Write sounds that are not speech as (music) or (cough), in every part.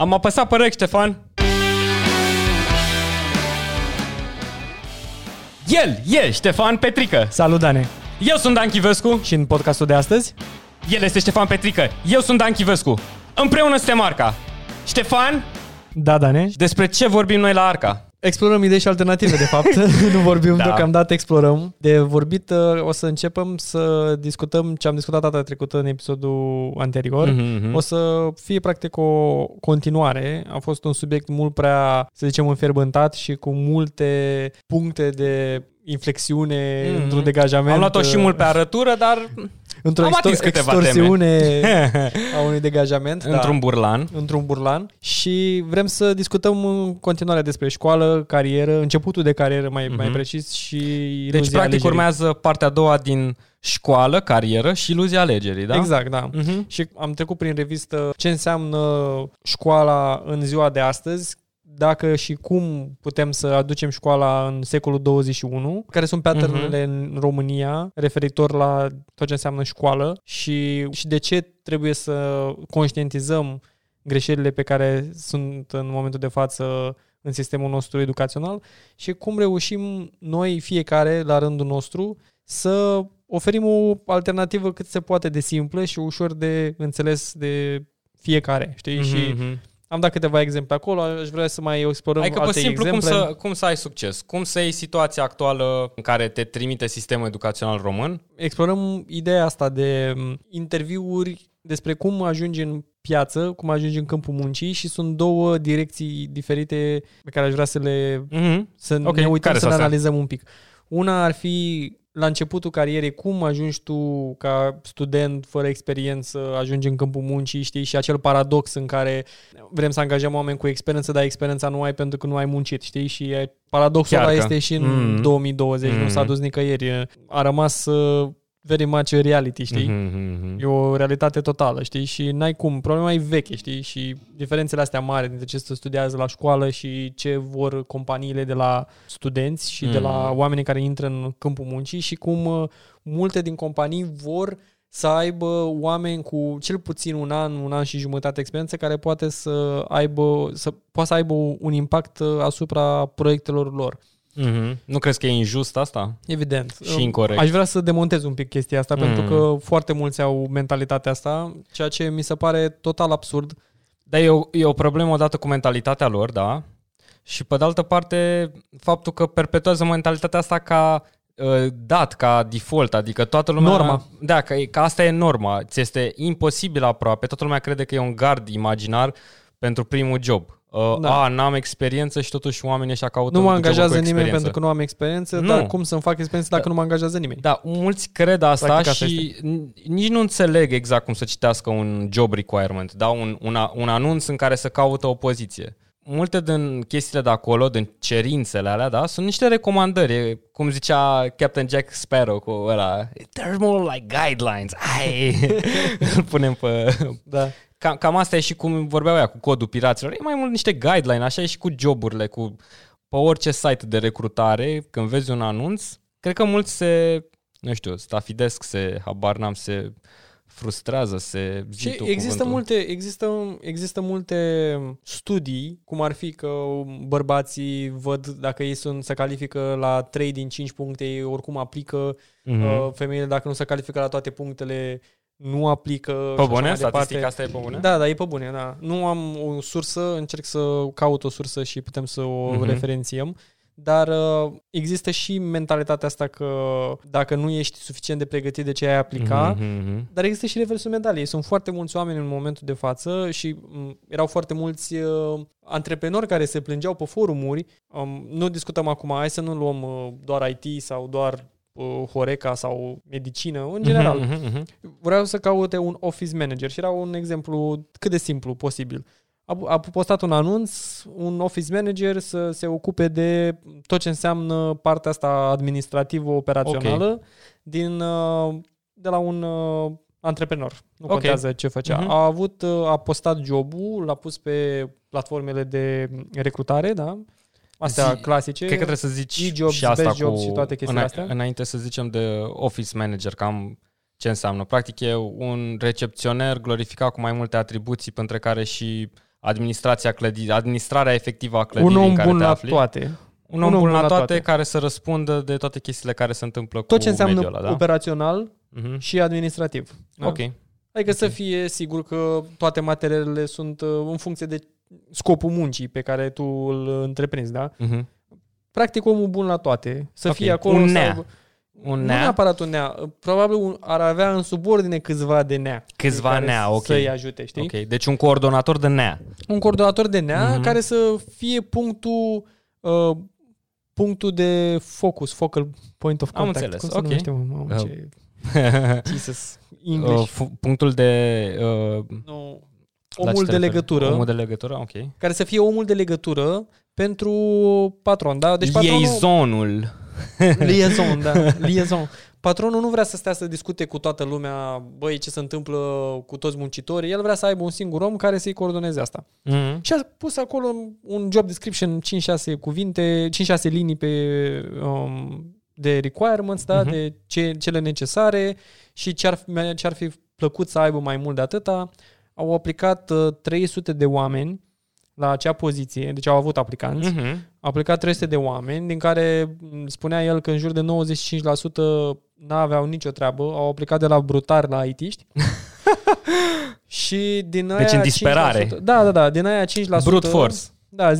Am apăsat pe rec, Ștefan. El, el, Ștefan Petrică. Salut, Dane! Eu sunt Dan Chivescu. Și în podcastul de astăzi? El este Ștefan Petrică. Eu sunt Dan Chivescu. Împreună suntem Arca. Ștefan, Da, Dane. despre ce vorbim noi la Arca? Explorăm idei și alternative, de fapt. (laughs) (laughs) nu vorbim Da. da. deocamdată, explorăm. De vorbit, uh, o să începem să discutăm ce am discutat data trecută în episodul anterior. Mhm, mhm. O să fie practic o continuare. A fost un subiect mult prea, să zicem, înferbântat și cu multe puncte de inflexiune Mhm. într-un degajament. Am luat-o și mult pe arătură, dar într-o am atins extor- câteva extorsiune a unui degajament. da. într-un burlan. într-un burlan și vrem să discutăm în continuare despre școală, carieră, începutul de carieră mai, mm-hmm. mai precis și iluzia Deci, practic, alegerii. urmează partea a doua din școală, carieră și iluzia alegerii, da? Exact, da. Mhm. Și am trecut prin revistă ce înseamnă școala în ziua de astăzi, dacă și cum putem să aducem școala în secolul 21, care sunt patternele Mhm. în România referitor la tot ce înseamnă școală și, și de ce trebuie să conștientizăm greșelile pe care sunt în momentul de față în sistemul nostru educațional și cum reușim noi, fiecare, la rândul nostru, să oferim o alternativă cât se poate de simplă și ușor de înțeles de fiecare, știi? Mhm, Și mhm. Am dat câteva exemple acolo, aș vrea să mai explorăm Adică, pe alte simplu, cum exemple. să, cum să ai succes? Cum să iei situația actuală în care te trimite sistemul educațional român? Explorăm ideea asta de m, interviuri despre cum ajungi în piață, cum ajungi în câmpul muncii și sunt două direcții diferite pe care aș vrea să le Mm-hmm. să Ok, ne uităm care să sunt le astea? analizăm un pic. Una ar fi la începutul carierei, cum ajungi tu ca student fără experiență, ajungi în câmpul muncii, știi, și acel paradox în care vrem să angajăm oameni cu experiență, dar experiența nu ai pentru că nu ai muncit, știi, și e, paradoxul Chiar ăla că. este și în Mm. 2020, nu Mm. s-a dus nicăieri, a rămas uh, very much a reality, știi? Mm-hmm. E o realitate totală, știi? Și n-ai cum. Problema e veche, știi? Și diferențele astea mari dintre ce se studiază la școală și ce vor companiile de la studenți și mm. de la oamenii care intră în câmpul muncii și cum uh, multe din companii vor să aibă oameni cu cel puțin un an, un an și jumătate experiență care poate să aibă, să poată să aibă un impact uh, asupra proiectelor lor. Mm-hmm. Nu crezi că e injust asta? Evident. Și incorect. Aș vrea să demontez un pic chestia asta, Mm. mm. pentru că foarte mulți au mentalitatea asta, ceea ce mi se pare total absurd. Dar e o, e o problemă odată cu mentalitatea lor, da? Și pe de altă parte, faptul că perpetuează mentalitatea asta ca uh, dat, ca default, adică toată lumea... Norma. Da, că, e- că asta e norma. Ți este imposibil aproape. Toată lumea crede că e un gard imaginar pentru primul job. Uh, Da. A, n-am experiență și totuși oamenii ăștia caută Nu mă joburi cu angajează nimeni experiență. pentru că nu am experiență, Nu. dar cum să-mi fac experiență dacă nu mă angajează nimeni? Da, mulți cred asta Practic asta și n- nici nu înțeleg exact cum să citească un job requirement, da? un, un, a- un anunț în care să caută o poziție. Multe din chestiile de acolo, din cerințele alea, da, sunt niște recomandări. E Cum zicea Captain Jack Sparrow cu ăla, there's more like guidelines. Ai, (laughs) îl punem pe... Da. Cam, cam asta e și cum vorbeau ea cu codul piraților. E mai mult niște guideline, așa e și cu joburile, cu pe orice site de recrutare, când vezi un anunț, cred că mulți se, nu știu, stafidesc, se, habar n-am, se frustrează, se zi Și tu există cuvântul. multe, există, există multe studii, cum ar fi că bărbații văd dacă ei sunt, se califică la 3 din 5 puncte, ei oricum aplică, Mhm. uh, femeile dacă nu se califică la toate punctele, nu aplică. și Pe așa bune? mai departe. Statistica asta e pe bune? Da, da, e pe bune, da. Nu am o sursă, încerc să caut o sursă și putem să o Mhm. uh-huh. referențiem. Dar uh, există și mentalitatea asta că dacă nu ești suficient de pregătit de ce ai aplica, Mhm, mhm. dar există și reversul medaliei. Sunt foarte mulți oameni în momentul de față și m, erau foarte mulți uh, antreprenori care se plângeau pe forumuri. Um, nu discutăm acum, hai să nu luăm uh, doar IT sau doar uh, Horeca sau medicină, în general. Mhm, mhm, mhm. Vreau să caute un office manager și era un exemplu cât de simplu posibil. A, a postat un anunț, un office manager să se ocupe de tot ce înseamnă partea asta administrativă operațională okay. din, uh, de la un uh, antreprenor. Nu Ok. contează ce făcea. Mhm. A avut, uh, a postat jobul, l-a pus pe platformele de recrutare, da? Astea Zi- clasice. Cred că trebuie să zici E-jobs, și asta best cu, jobs și toate chestiile îna- astea. Înainte să zicem de office manager, cam ce înseamnă. Practic e un recepționer glorificat cu mai multe atribuții, între care și administrația clădirii, administrarea efectivă a clădirii Un om în care bun te la afli. toate. Un om bun la toate, care să răspundă de toate chestiile care se întâmplă Tot cu ce înseamnă mediul ăla, da? operațional Mhm. și administrativ. Da? Ok. Adică să fie sigur că toate materialele sunt uh, în funcție de scopul muncii pe care tu îl întreprinzi, da? Mhm. Practic omul bun la toate. Să Ok. fie acolo Un să nea. aibă- Un Nu nea, neapărat un nea. Probabil un, ar avea în subordine câțiva de nea. câțiva care nea, ok. Să-i ajute, știi? Ok, deci un coordonator de nea. Un coordonator de nea Mhm. care să fie punctul uh, punctul de focus, focal point of Am contact. înțeles, Cum se ok. numește, mă? Mamă, Uh, ce... (laughs) Jesus. English. Uh, fu- punctul de... Uh, nu. la ce Omul te de referi? legătură, Omul de legătură, ok. care să fie omul de legătură pentru patron, da? Deci patronul... Liaisonul. (laughs) Liaison, da. (laughs) Liaison. Patronul nu vrea să stea să discute cu toată lumea, băi, ce se întâmplă cu toți muncitorii. El vrea să aibă un singur om care să-i coordoneze asta. Mhm. Și a pus acolo un job description, 5-6 cuvinte, 5-6 linii pe, um, de requirements, da? Mhm. de ce, cele necesare și ce ar, fi- ce ar fi plăcut să aibă mai mult de atâta. Au aplicat uh, 300 de oameni la acea poziție, deci au avut aplicanți. Mhm. Au aplicat 300 de oameni, din care m, spunea el că în jur de 95% n-aveau nicio treabă, au aplicat de la brutari la IT-ști. (laughs) și din aia Deci în disperare. 5%, da, da, da, din aia 5%. Brute force. Da, 10-15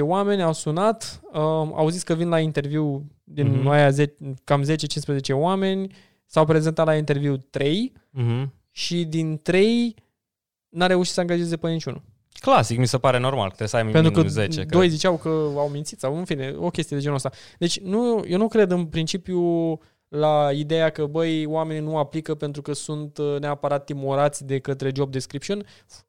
oameni au sunat, uh, au zis că vin la interviu din Mhm. mm-hmm. aia 10, cam 10-15 oameni, s-au prezentat la interviu 3 Mhm. și din 3 n-a reușit să angajeze pe niciunul. Clasic, mi se pare normal că trebuie să ai Pentru că minim 10. doi cred. ziceau că au mințit sau în fine, o chestie de genul ăsta. Deci nu, eu nu cred în principiu la ideea că, băi, oamenii nu aplică pentru că sunt uh, neapărat timorați de către job description.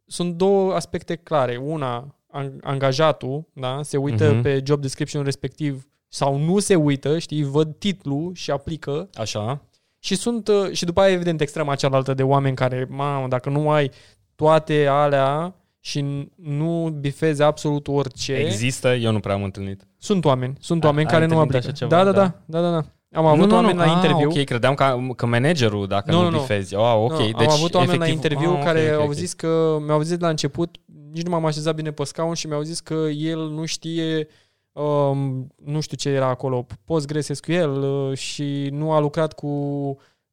Sunt două aspecte clare. Una, an- angajatul da, se uită Mhm. pe job description respectiv sau nu se uită, știi, văd titlul și aplică Așa. și sunt uh, și după aia evident extrema cealaltă de oameni care, mamă, dacă nu ai toate alea și nu bifezi absolut orice, Există, eu nu prea am întâlnit. sunt oameni, sunt A- oameni ai care nu întâlnit aplică. așa ceva? da, da, Da. da, da, da, da. Am avut nu, oameni nu, la ah, interviu. ok, credeam că, că managerul, dacă Nu, nu, nu, nu. bifezi. Oh, ok, Nu, deci am avut oameni la efectiv- interviu ah, ok, care ok, au ok. zis că mi-au zis la început, nici nu m-am așezat bine pe scaun și mi-au zis că el nu știe um, nu știu ce era acolo, PostgreSQL uh, și nu a lucrat cu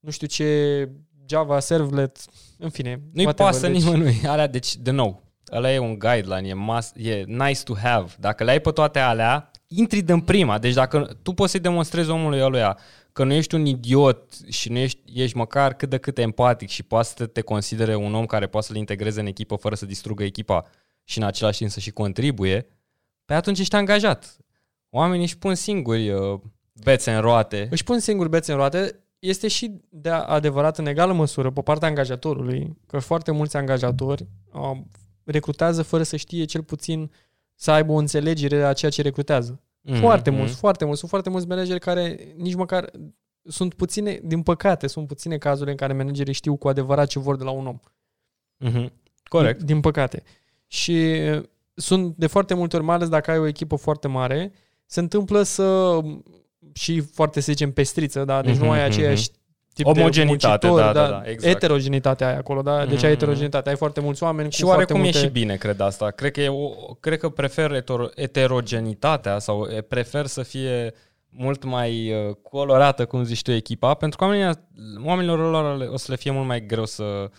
nu știu ce Java Servlet, în fine. Nu-i whatever. pasă Deci- nimănui. (laughs) Alea, deci, de nou, ăla e un guideline, e, must, e nice to have. Dacă le ai pe toate alea, intri din prima. Deci dacă tu poți să-i demonstrezi omului ăluia că nu ești un idiot și nu ești, ești măcar cât de cât empatic și poate să te considere un om care poate să-l integreze în echipă fără să distrugă echipa și în același timp să și contribuie, pe atunci ești angajat. Oamenii își pun singuri uh, bețe în roate. își pun singur bețe în roate, este și de adevărat în egală măsură pe partea angajatorului, că foarte mulți angajatori uh, recrutează fără să știe cel puțin să aibă o înțelegere a ceea ce recrutează. Mhm, Foarte mhm. mulți, foarte mulți. Sunt foarte mulți manageri care nici măcar sunt puține, din păcate, sunt puține cazuri în care managerii știu cu adevărat ce vor de la un om. Mhm. Corect. Din, din păcate. Și uh, sunt de foarte multe ori, mai ales dacă ai o echipă foarte mare, se întâmplă să și foarte, să zicem, pestriță, da? Deci Mhm, nu ai mhm. aceeași tip Omogenitate, de muncitori, da, da, da, exact. Eterogenitatea aia acolo, da? Deci Mhm, ai mhm. eterogenitate. Ai foarte mulți oameni Și cu foarte oarecum multe... e și bine, cred asta. Cred că, e o, cred că prefer eter- eterogenitatea sau e- prefer să fie mult mai uh, colorată, cum zici tu, echipa, pentru că oamenii, oamenilor lor le- o să le fie mult mai greu să,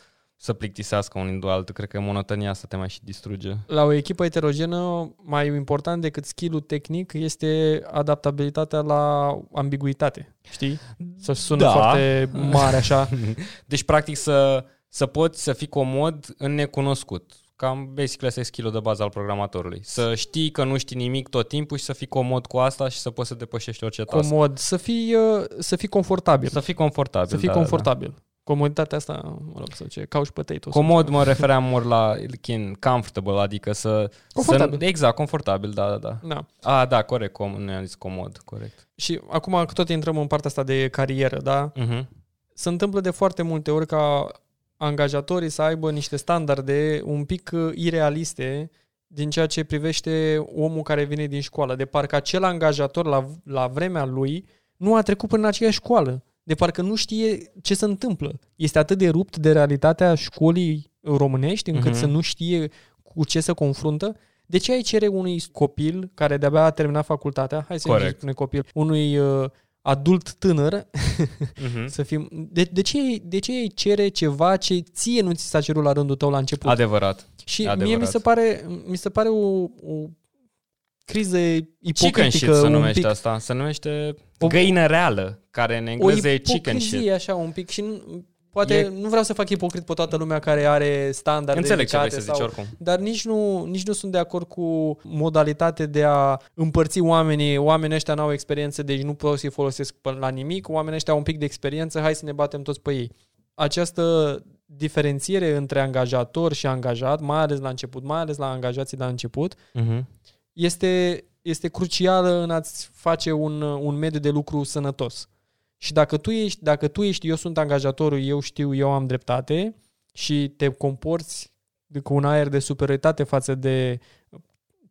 să plictisească unul de altul. Cred că monotonia asta te mai și distruge. La o echipă heterogenă, mai important decât skill-ul tehnic este adaptabilitatea la ambiguitate. Știi? Să sună Da. foarte mare așa. (laughs) Deci, practic, să, să poți să fii comod în necunoscut. Cam basically asta e skill de bază al programatorului. Să știi că nu știi nimic tot timpul și să fii comod cu asta și să poți să depășești orice task. Comod. Să fii, uh, să fii confortabil. Să fii confortabil. Să fii da, confortabil. Comoditatea asta, mă rog, să ce, couch potato. sau Comod ceva. mă refeream mult la kin, comfortable, adică să... Confortabil. Să, exact, confortabil, da, da, da. Da. A, da, corect, com, nu am zis comod, corect. Și acum că tot intrăm în partea asta de carieră, da? Uh-huh. Se întâmplă de foarte multe ori ca angajatorii să aibă niște standarde un pic uh, irealiste din ceea ce privește omul care vine din școală. De parcă acel angajator la, la vremea lui nu a trecut prin aceeași școală. De parcă nu știe ce se întâmplă. Este atât de rupt de realitatea școlii românești încât Mhm. să nu știe cu ce se confruntă, de ce ai cere unui copil care de-abia a terminat facultatea, hai să Corect. spune copil, unui uh, adult tânăr, Mhm. (laughs) să fim... De, de, ce, de ce îi cere ceva ce ție nu ți s-a cerut la rândul tău la început? Adevărat. Și Adevărat. mie mi se pare, mi se pare o, o criză Chicken shit ipocritică se un numește pic. asta. Se numește O- găină reală, care în O engleză e chicken shit. ipocrizie așa un pic și nu, poate E- nu vreau să fac ipocrit pe toată lumea care are standarde Înțeleg ce vrei ridicate să zici sau, oricum. dar nici nu, nici nu sunt de acord cu modalitate de a împărți oamenii. Oamenii ăștia n-au experiență, deci nu pot să-i folosesc până la nimic. Oamenii ăștia au un pic de experiență, hai să ne batem toți pe ei. Această diferențiere între angajator și angajat, mai ales la început, mai ales la angajații la început, Mhm. Este, este crucială în a-ți face un, un mediu de lucru sănătos. Și dacă tu ești, dacă tu ești, eu sunt angajatorul, eu știu, eu am dreptate și te comporți de- cu un aer de superioritate față de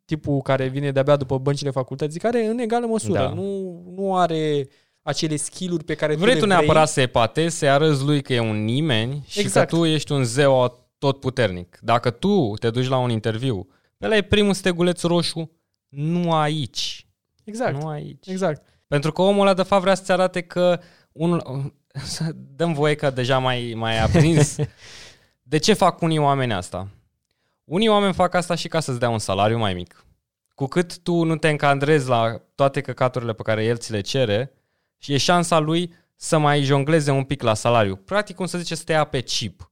tipul care vine de-abia după băncile facultății, care în egală măsură Da. nu, nu are acele skill-uri pe care Vrei tu tu le neapărat să epatezi, să-i arăți lui că e un nimeni și Exact. că tu ești un zeu tot puternic. Dacă tu te duci la un interviu, ăla e primul steguleț roșu, nu aici. Exact, Nu aici. exact. Pentru că omul ăla de fapt vrea să-ți arate că unul... (laughs) Să dăm voie că deja mai, mai aprins. (laughs) De ce fac unii oameni asta? Unii oameni fac asta și ca să-ți dea un salariu mai mic. Cu cât tu nu te încadrezi la toate căcaturile pe care el ți le cere, și e șansa lui să mai jongleze un pic la salariu. Practic, cum să zice, să te ia pe chip.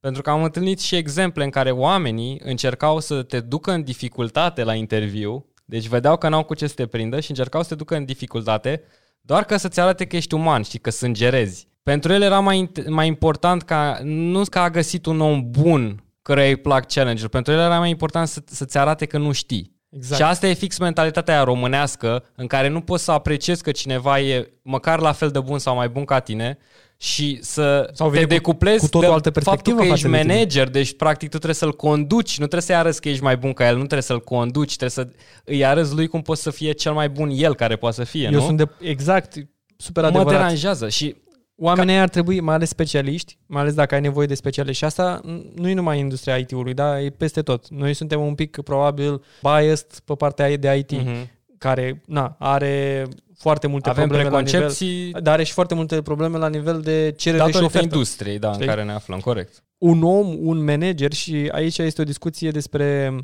Pentru că am întâlnit și exemple în care oamenii încercau să te ducă în dificultate la interviu, deci vedeau că n-au cu ce să te prindă și încercau să te ducă în dificultate doar ca să-ți arate că ești uman și că sângerezi. Pentru el era mai, int- mai important ca, nu că a găsit un om bun căruia îi plac challenge pentru el era mai important să, să-ți arate că nu știi. Exact. Și asta e fix mentalitatea aia românească în care nu poți să apreciezi că cineva e măcar la fel de bun sau mai bun ca tine și să Sau te vine cu- decuplezi cu tot o de altă perspectivă faptul că ești față de tine. manager, deci practic tu trebuie să-l conduci, nu trebuie să-i arăți că ești mai bun ca el, nu trebuie să-l conduci, trebuie să îi arăți lui cum poți să fie cel mai bun el care poate să fie, Eu nu? sunt de... Exact, super mă adevărat. deranjează și Oamenii Ca... ar trebui, mai ales specialiști, mai ales dacă ai nevoie de specialiști. Și asta nu e numai industria IT-ului, da, e peste tot. Noi suntem un pic, probabil, biased pe partea de IT, mm-hmm. Mhm. care, na, are foarte multe avem probleme la nivel... preconcepții Dar are și foarte multe probleme la nivel de cerere și datorită ofertă. industriei da, în Știi? care ne aflăm, corect. Un om, un manager și aici este o discuție despre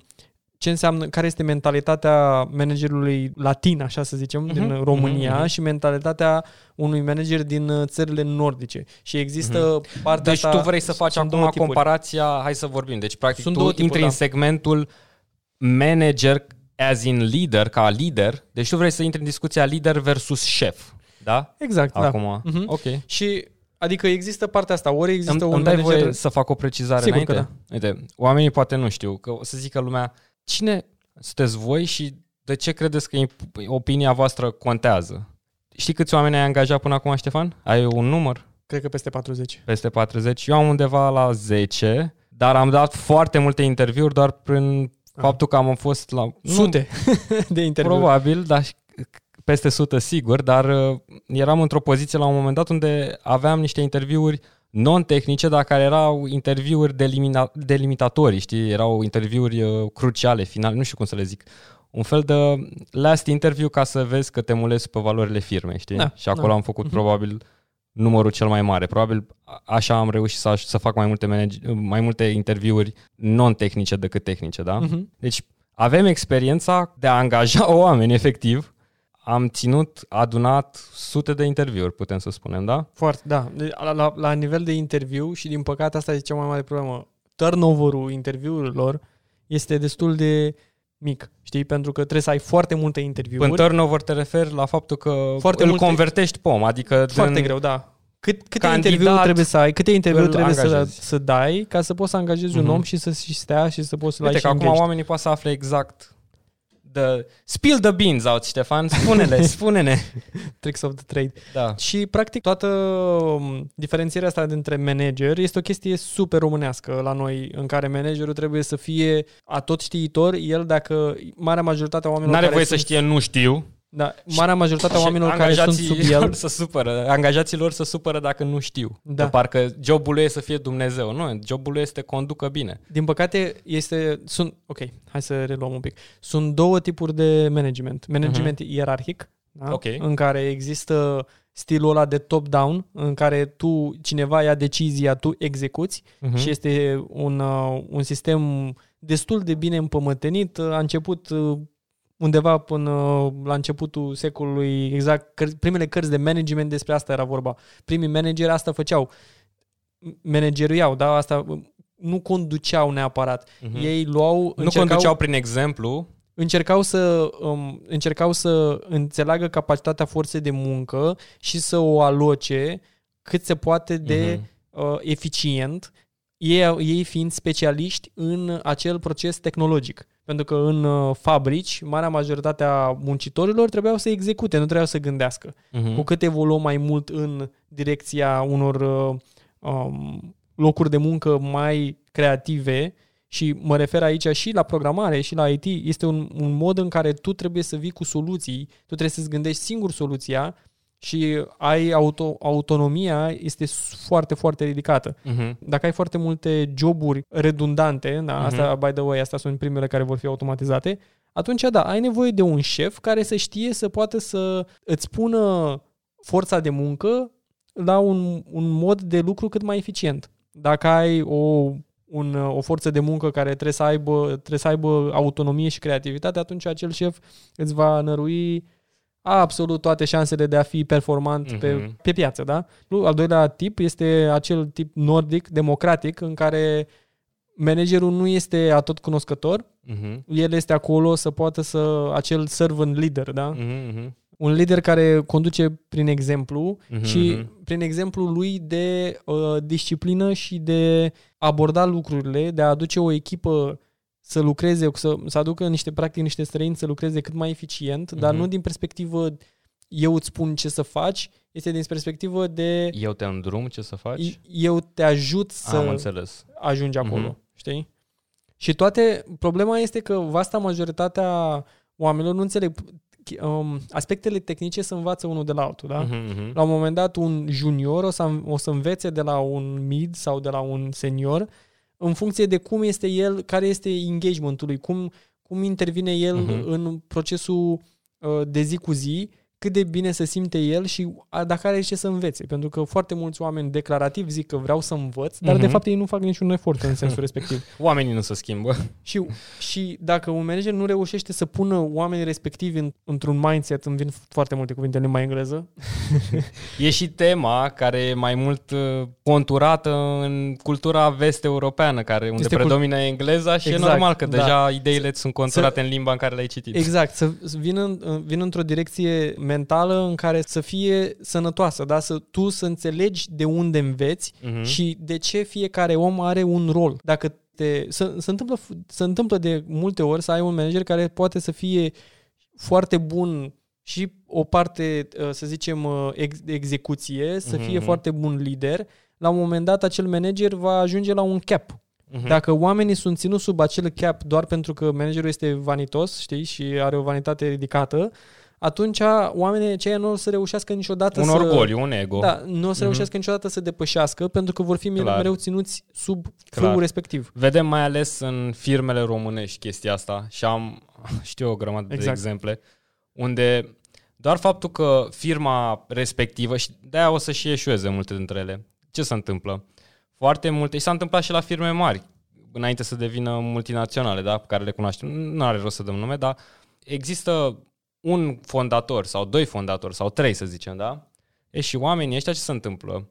ce înseamnă, care este mentalitatea managerului latin, așa să zicem, Mhm, din România mhm, mhm. și mentalitatea unui manager din uh, țările nordice. Și există partea Deci asta... tu vrei să faci sunt acum două tipuri. comparația, hai să vorbim. Deci practic Sunt tu două tipuri, intri da. în segmentul manager as in leader, ca lider. Deci tu vrei să intri în discuția lider versus șef. Da? Exact, Acum. da. Mhm. Ok. Și adică există partea asta, ori există Îmi, un îmi dai manager... voie să fac o precizare Sigur că înainte? Uite, oamenii poate nu știu, că o să zică lumea, cine sunteți voi și de ce credeți că imp- opinia voastră contează? Știi câți oameni ai angajat până acum, Ștefan? Ai un număr? Cred că peste 40. Peste 40. Eu am undeva la 10, dar am dat foarte multe interviuri doar prin faptul că am fost la... nu- Sute (laughs) de interviuri. Probabil, dar și- peste 100 sigur, dar uh, eram într-o poziție la un moment dat unde aveam niște interviuri non-tehnice, dar care erau interviuri delimina- delimitatorii, știi? Erau interviuri uh, cruciale, finale, nu știu cum să le zic. Un fel de last interview ca să vezi că te mulezi pe valorile firmei, știi? Da, și acolo da. am făcut probabil numărul cel mai mare. Probabil a- așa am reușit să, aș- să fac mai multe, manage- mai multe interviuri non-tehnice decât tehnice, da? Mhm. Deci avem experiența de a angaja (laughs) oameni, efectiv. Am ținut, adunat sute de interviuri, putem să spunem, da? Foarte, da. De- La, la, la nivel de interviu și din păcate asta e cea mai mare problemă. Turnover-ul interviurilor este destul de mic, știi? Pentru că trebuie să ai foarte multe interviuri. În turnover te referi la faptul că Foarte Foarte îl multe- convertești pe om, adică Foarte din, greu, da. Cât, câte Candidat interviuri trebuie să ai, câte interviuri îl trebuie să, angajezi. să dai ca să poți să angajezi un Mhm. om și să și stea și să poți să-l ai Uite și că acum engaged. oamenii pot să afle exact the... Spill the beans out, Ștefan, spune-le, (laughs) spune-ne. Tricks of the trade. Da. Și, practic, toată um, diferențierea asta dintre manager este o chestie super românească la noi, în care managerul trebuie să fie atot știitor. El, dacă marea majoritatea oamenilor N-are care voie să sunt, știe nu știu. Da, marea majoritate a Și oamenilor care sunt angajații sub el... lor (laughs) să supără. Angajații lor să supără dacă nu știu. Da. Că parcă jobul lui e să fie Dumnezeu. Nu, jobul lui este să te conducă bine. Din păcate, este, sunt, ok, hai să reluăm un pic. Sunt două tipuri de management. Management uh-huh. ierarhic, da? Ok. în care există stilul ăla de top-down, în care tu, cineva ia decizia, tu execuți Uh-huh. și este un, uh, un sistem destul de bine împământenit. A început uh, undeva până la începutul secolului, exact, căr- primele cărți de management despre asta era vorba. Primii manageri asta făceau. Manageriau, da, asta nu conduceau neapărat. Mhm. Ei luau, Nu încercau, conduceau prin exemplu. încercau să um, încercau să înțeleagă capacitatea forței de muncă și să o aloce cât se poate de Mhm. uh, eficient, ei, ei fiind specialiști în acel proces tehnologic. Pentru că în uh, fabrici, marea majoritate a muncitorilor trebuiau să execute, nu trebuiau să gândească. Mhm. Cu cât evoluăm mai mult în direcția unor uh, um, locuri de muncă mai creative, și mă refer aici și la programare și la IT, este un, un mod în care tu trebuie să vii cu soluții, tu trebuie să-ți gândești singur soluția și ai auto, autonomia este foarte, foarte ridicată. Mhm. Dacă ai foarte multe joburi redundante, da, Mhm. asta, by the way, astea sunt primele care vor fi automatizate, atunci, da, ai nevoie de un șef care să știe să poată să îți pună forța de muncă la un, un mod de lucru cât mai eficient. Dacă ai o, un, o forță de muncă care trebuie să, aibă, trebuie să aibă autonomie și creativitate, atunci acel șef îți va nărui absolut toate șansele de a fi performant Mhm. pe, pe piață. Da? Nu, Al doilea tip este acel tip nordic, democratic, în care managerul nu este atot cunoscător, Mhm. el este acolo să poată să, acel servant leader, da? Mhm, mhm. Un lider care conduce prin exemplu Mhm, și mhm. prin exemplu lui de uh, disciplină și de a aborda lucrurile, de a aduce o echipă să lucreze, să, să aducă niște, practic, niște străini să lucreze cât mai eficient, dar Mhm. nu din perspectivă eu îți spun ce să faci, este din perspectivă de Eu te îndrum ce să faci? eu te ajut să Am înțeles. ajungi acolo, Mhm. știi? Și toate, problema este că vasta majoritatea oamenilor nu înțeleg um, aspectele tehnice se învață unul de la altul, da? Mhm, mhm. La un moment dat un junior o să, o să învețe de la un mid sau de la un senior în funcție de cum este el, care este engagementul lui, cum, cum intervine el Mhm. în procesul uh, de zi cu zi, cât de bine se simte el și a- dacă are ce să învețe. Pentru că foarte mulți oameni declarativ zic că vreau să învăț, dar de Mhm. fapt ei nu fac niciun efort în sensul (laughs) respectiv. Oamenii nu se schimbă. Și, și dacă un manager nu reușește să pună oamenii respectivi în, într-un mindset, îmi vin foarte multe cuvinte în limba engleză, (laughs) E și tema care e mai mult uh, conturată în cultura vest-europeană, care unde Este cult- predomină engleza și Exact, e normal că da. deja ideile îți sunt conturate în limba în care le-ai citit. Exact, să să vină, vină într-o direcție mentală în care să fie sănătoasă, da? să tu să înțelegi de unde înveți Mhm. și de ce fiecare om are un rol. Dacă te, să, se, întâmplă, se întâmplă de multe ori să ai un manager care poate să fie foarte bun și o parte, uh, să zicem, uh, ex, de execuție, să fie Mhm. foarte bun lider, la un moment dat acel manager va ajunge la un cap. Mhm. Dacă oamenii sunt ținuți sub acel cap doar pentru că managerul este vanitos, știi, și are o vanitate ridicată, atunci oamenii aceia nu o să reușească niciodată un să... orgoliu, un ego. Da, nu o să Mhm. reușească niciodată să depășească pentru că vor fi Clar. mereu ținuți sub Clar. frâul respectiv. Vedem mai ales în firmele românești chestia asta și am, (laughs) știu o grămadă de Exact. exemple, unde doar faptul că firma respectivă, și de-aia o să și ieșueze multe dintre ele, ce se întâmplă? Foarte multe, și s-a întâmplat și la firme mari, înainte să devină multinaționale, da, pe care le cunoaștem, nu are rost să dăm nume, dar există un fondator sau doi fondatori sau trei, să zicem, da? E și oamenii ăștia ce se întâmplă?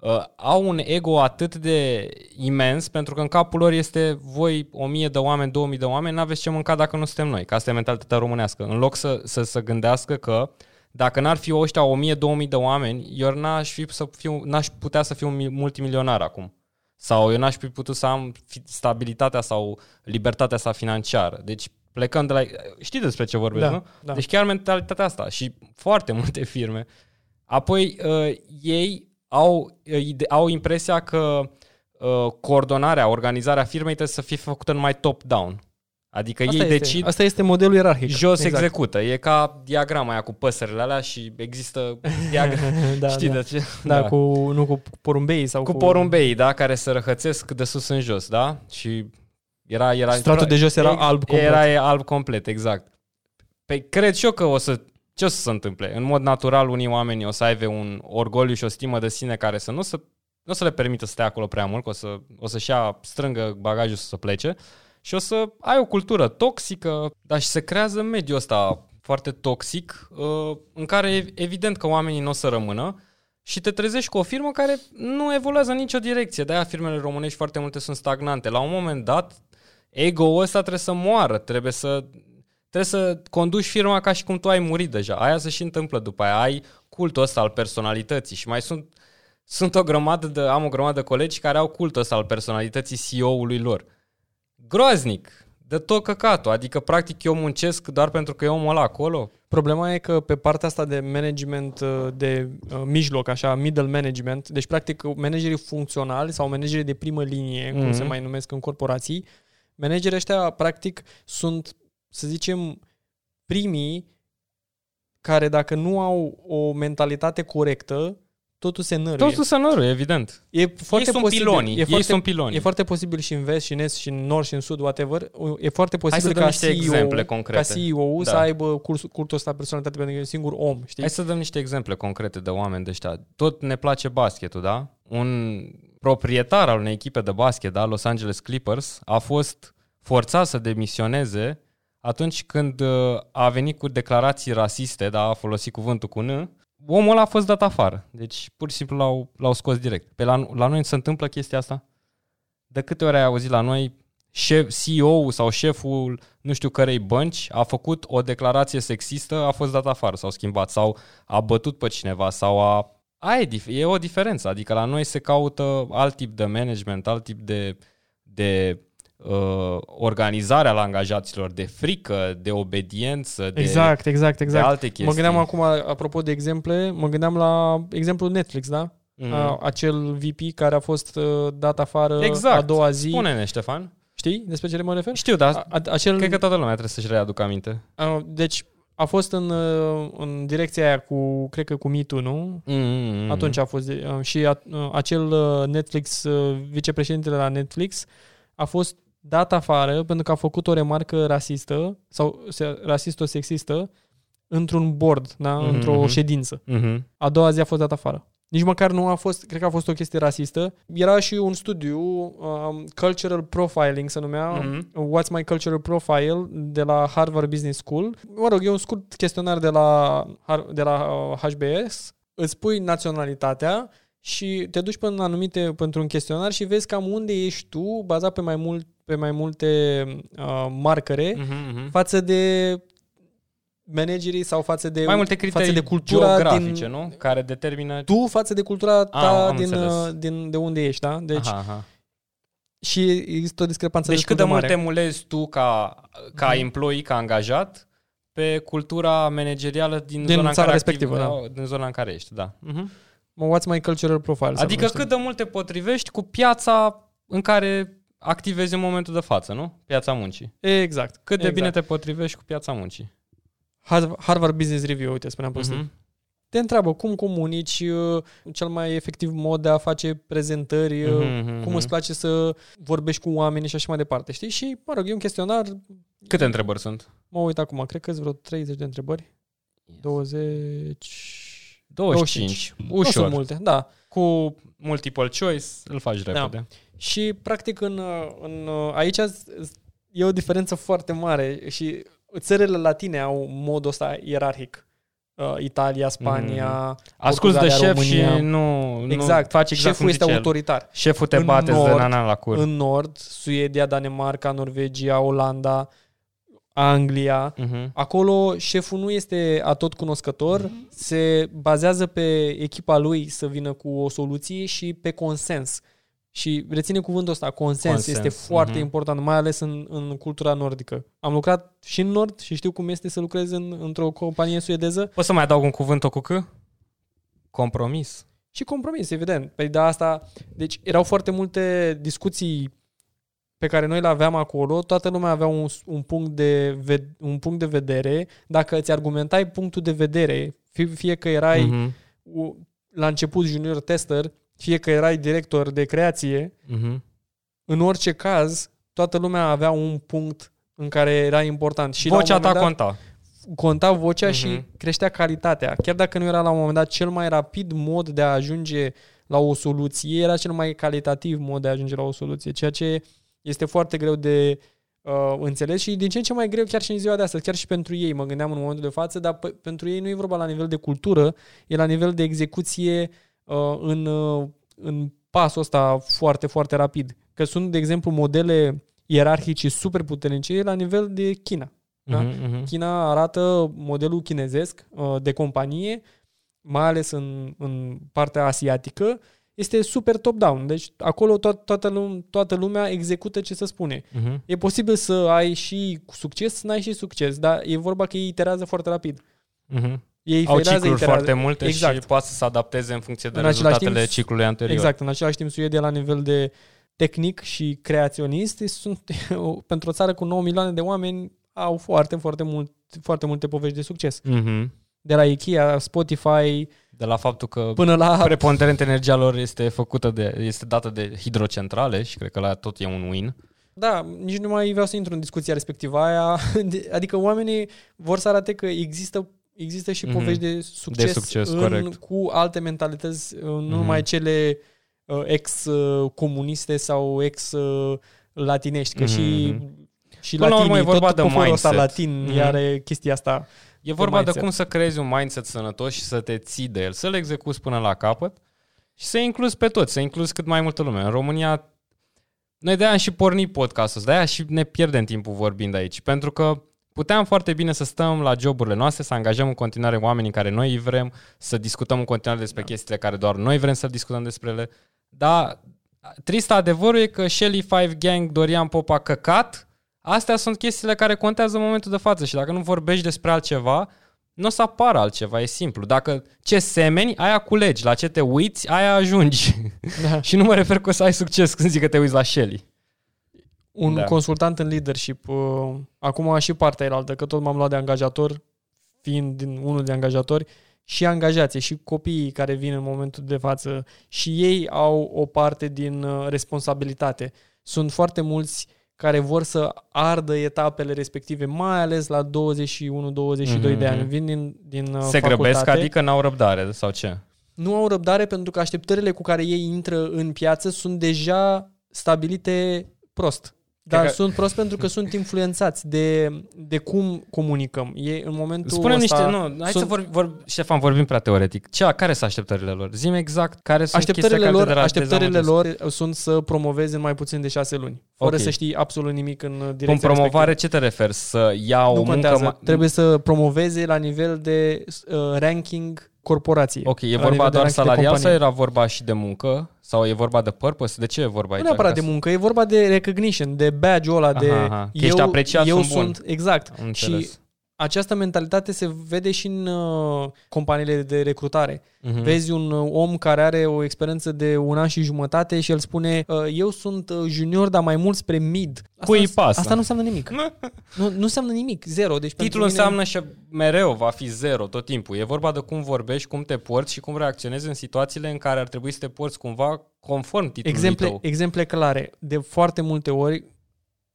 Uh, au un ego atât de imens pentru că în capul lor este voi o mie de oameni, două mii de oameni, n-aveți ce mânca dacă nu suntem noi, că asta e mentalitatea românească. În loc să, să, să gândească că dacă n-ar fi ăștia o mie, două mii de oameni, eu n-aș, fi să fiu, n-aș putea să fiu mi- multimilionar acum. Sau eu n-aș fi putut să am fi- stabilitatea sau libertatea sa financiară. Deci plecând de la... Știi despre ce vorbesc, Da, nu? da. Deci chiar mentalitatea asta și foarte (laughs) multe firme. Apoi uh, ei au, uh, ide- au impresia că uh, coordonarea, organizarea firmei trebuie să fie făcută numai top-down. Adică Asta ei este, decid, Asta este modelul ierarhic. jos execută. E ca diagrama aia cu păsările alea și există diagrama. (laughs) da, (laughs) Știi da. de ce? Da, cu, nu cu porumbeii sau cu cu... porumbei, da, care se răhățesc de sus în jos, da? Și era... era Stratul de jos era alb complet. Era e alb complet, exact. Pe, cred și eu că o să... Ce o să se întâmple? În mod natural, unii oameni o să aibă un orgoliu și o stimă de sine care să nu, să, nu o să le permită să stea acolo prea mult, că o să, o să-și ia, strângă bagajul să plece și o să ai o cultură toxică, dar și se creează mediul ăsta foarte toxic, uh, în care evident că oamenii nu o să rămână și te trezești cu o firmă care nu evoluează în nicio direcție. De-aia firmele românești foarte multe sunt stagnante. La un moment dat, ego-ul ăsta trebuie să moară, trebuie să, trebuie să conduci firma ca și cum tu ai murit deja. Aia se și întâmplă după aia. Ai cultul ăsta al personalității și mai sunt, sunt o grămadă de, am o grămadă de colegi care au cultul ăsta al personalității CEO-ului lor. Groaznic, de tot căcatul. Adică, practic, eu muncesc doar pentru că e omul ăla acolo. Problema e că pe partea asta de management uh, de uh, mijloc, așa, middle management, deci practic managerii funcționali sau managerii de primă linie, mm-hmm. cum Mhm. se mai numesc în corporații, managerii ăștia practic sunt, să zicem, primii care dacă nu au o mentalitate corectă, totul se năruie. Totul să năruie, evident. E foarte sunt posibil, pilonii, E ei foarte, sunt pilonii. E foarte posibil și în vest, și în est, și în nord, și în sud, whatever. E foarte Hai posibil să dăm ca niște CEO, exemple concrete. ca CEO Da. să aibă curs, cultul ăsta de personalitate pentru că e un singur om, știi? Hai să dăm niște exemple concrete de oameni de ăștia. Tot ne place basketul, da? Un proprietar al unei echipe de basket, da, Los Angeles Clippers, a fost forțat să demisioneze atunci când uh, a venit cu declarații rasiste, da, a folosit cuvântul cu N, omul ăla a fost dat afară. Deci pur și simplu l-au, l-au scos direct. Pe la, la noi se întâmplă chestia asta? De câte ori ai auzit la noi șef, CEO sau șeful nu știu cărei bănci a făcut o declarație sexistă, a fost dat afară sau schimbat sau a bătut pe cineva sau a... Aia e, dif- e o diferență, adică la noi se caută alt tip de management, alt tip de, de uh, organizare al angajaților, de frică, de obediență, de, Exact, exact, de exact. alte chestii. Mă gândeam acum, apropo de exemple, mă gândeam la exemplul Netflix, da? Mhm. A, acel VP care a fost uh, dat afară Exact. a doua zi. Spune-ne, Ștefan. Știi despre ce mă refer? Știu, dar A, a, acel, cred că toată lumea trebuie să-și readucă aminte. a, deci a fost în, uh, în direcția aia cu, cred că cu Me Too, nu? Mm-hmm. Atunci a fost. uh, Și a, uh, acel uh, Netflix, uh, vicepreședintele la Netflix, a fost dat afară pentru că a făcut o remarcă rasistă sau se- rasisto-sexistă într-un board, da? Mhm, într-o mhm. ședință. Mm-hmm. A doua zi a fost dat afară. Nici măcar nu a fost, cred că a fost o chestie rasistă. Era și un studiu, um, Cultural Profiling se numea, Mhm. What's My Cultural Profile, de la Harvard Business School. Mă rog, e un scurt chestionar de la, Har- de la uh, HBS. Îți pui naționalitatea și te duci până în anumite, pentru un chestionar și vezi cam unde ești tu, bazat pe mai, mult, pe mai multe uh, marcare, Mm-hmm. față de managerii sau față de, Mai multe criterii față de cultura geografice, din, nu? Care determină... tu față de cultura ta Ah, am din, înțeles. uh, din, de unde ești, da? Deci, aha, aha. și există o discrepanță Deci destul cât de mult mare. te mulezi tu ca, ca Mhm. employee, ca angajat, pe cultura managerială din, Din zona în țara care respectivă, activ, din zona în care ești, da. Mhm. Mă, What's my cultural profile? se Adică numește. cât de mult te potrivești cu piața în care activezi în momentul de față, nu? Piața muncii. Exact. Cât de exact. bine te potrivești cu piața muncii. Har- Harvard Business Review, uite, spuneam prostii. Mhm. Te întreabă cum comunici, uh, cel mai efectiv mod de a face prezentări, uh, Mhm, mhm, cum îți place să vorbești cu oamenii și așa mai departe, știi? Și, mă rog, e un chestionar, Câte întrebări sunt? mă uit acum, cred că sunt vreo 30 de întrebări. 20... 25. Nu sunt Ușor. multe, da. Cu multiple choice îl faci Da. repede. Și, practic, în, în, aici e o diferență foarte mare și țările latine au modul ăsta ierarhic. Uh, Italia, Spania, Asculți de Portugalia, șef România. și nu, Exact. nu faci exact Șeful cum este zice el. autoritar. Șeful te În bate de nord, nana la cur. În nord, Suedia, Danemarca, Norvegia, Olanda, Anglia. Mhm. Acolo șeful nu este atot cunoscător, se bazează pe echipa lui să vină cu o soluție și pe consens. Și reține cuvântul ăsta, consens, Consens, este foarte mhm. important, mai ales în, în cultura nordică. Am lucrat și în nord și știu cum este să lucrez în, într-o companie suedeză Poți să mai adaug un cuvânt cu C? Compromis. și compromis, evident. Păi de asta, deci erau foarte multe discuții pe care noi le aveam acolo, toată lumea avea un, un, punct, de, ved- un punct de vedere. Dacă îți argumentai punctul de vedere, fie, fie că erai Mhm. u- la început junior tester, fie că erai director de creație, Mhm. în orice caz, toată lumea avea un punct în care era important. Și la Vocea un ta moment dat, conta. conta vocea Mhm. și creștea calitatea. Chiar dacă nu era la un moment dat cel mai rapid mod de a ajunge la o soluție, era cel mai calitativ mod de a ajunge la o soluție, ceea ce este foarte greu de uh, înțeles și din ce în ce mai greu chiar și în ziua de astăzi, chiar și pentru ei, mă gândeam în momentul de față, dar pe, pentru ei nu e vorba la nivel de cultură, e la nivel de execuție uh, în, uh, în pasul ăsta foarte, foarte rapid. Că sunt, de exemplu, modele ierarhice super puternice la nivel de China. Da? Mhm, mhm. China arată modelul chinezesc uh, de companie, mai ales în, în partea asiatică, este super top-down. Deci acolo to- toată, lum- toată lumea execută ce se spune. Mhm. E posibil să ai și succes, să n-ai și succes, dar e vorba că ei iterează foarte rapid. Mhm. Ei Au failează, cicluri iterează. foarte multe exact. și poate să se adapteze în funcție de În același rezultatele timp, ciclului anterior. Exact, în același timp Suedia la nivel de tehnic și creaționist sunt (laughs) pentru o țară cu 9 milioane de oameni au foarte, foarte, mult, foarte multe povești de succes. Mhm. De la Ikea, Spotify, De la faptul că până la preponderent energia lor este făcută de, este dată de hidrocentrale și cred că la tot e un win. Da, nici nu mai vreau să intru în discuția respectivă aia. (laughs) De- Adică oamenii vor să arate că există există și Mhm. povești de succes, De succes, în, corect. cu alte mentalități, uh, nu Mhm. numai cele uh, ex-comuniste sau ex-latinești, că Mhm, și, mhm. și Până la urmă latinii, e vorba tot de poporul ăsta mindset. latin Mhm. are chestia asta. E vorba de, mindset. cum să creezi un mindset sănătos și să te ții de el, să-l execuți până la capăt și să incluzi pe toți, să incluzi cât mai multă lume. În România, noi de-aia am și pornit podcastul ăsta, de-aia și ne pierdem timpul vorbind aici, pentru că puteam foarte bine să stăm la joburile noastre, să angajăm în continuare oamenii care noi îi vrem, să discutăm în continuare despre da. chestiile care doar noi vrem să discutăm despre ele, dar trist adevărul e că Shelly Five Gang, Dorian Popa, căcat, astea sunt chestiile care contează în momentul de față și dacă nu vorbești despre altceva, nu o să apară altceva, e simplu. Dacă ce semeni, aia culegi, la ce te uiți, aia ajungi. Da. (laughs) și nu mă refer că o să ai succes când zic că te uiți la Shelly. Un Da. consultant în leadership, uh, acum și partea elaltă, că tot m-am luat de angajator, fiind din unul de angajatori, și angajații și copiii care vin în momentul de față și ei au o parte din uh, responsabilitate. Sunt foarte mulți care vor să ardă etapele respective, mai ales la 21-22 de Mhm. ani. Vin din, din uh, Se facultate. grăbesc, adică n-au răbdare sau ce? nu au răbdare pentru că așteptările cu care ei intră în piață sunt deja stabilite prost. Dar Cred că- sunt prost pentru că sunt influențați de, de cum comunicăm. E în momentul Spune ăsta niște, nu, hai sunt, să vorbim, vor, Ștefan, vorbim prea teoretic. Ce, care sunt așteptările lor? Zim exact care sunt Așteptările chestiile lor, care te așteptările dezamăgesc. lor sunt să promoveze în mai puțin de șase luni. Fără Ok. să știi absolut nimic în direcția Cu promovare respectivă. ce te referi? Să ia o Nu muncă... contează. ma- Trebuie să promoveze la nivel de uh, ranking corporație. Ok, e La vorba nivel de doar ranking de salarial sau companie. era vorba și de muncă? Sau e vorba de purpose? De ce e vorba Nu aici? neapărat Ca de să- muncă, e vorba de recognition, de badge-ul ăla, de Aha, aha. Că ești apreciat, eu sunt bun. sunt, exact. Am Și înțeles. Această mentalitate se vede și în uh, companiile de recrutare. Mhm. Vezi un uh, om care are o experiență de un an și jumătate și el spune uh, eu sunt uh, junior, dar mai mult spre mid. Asta Cui nu- îi pasă? Asta nu înseamnă nimic. (laughs) nu, nu înseamnă nimic, zero. Deci pentru Titlul mine- înseamnă și mereu va fi zero tot timpul. E vorba de cum vorbești, cum te porți și cum reacționezi în situațiile în care ar trebui să te porți cumva conform titlului exemple, tău. exemple clare. De foarte multe ori,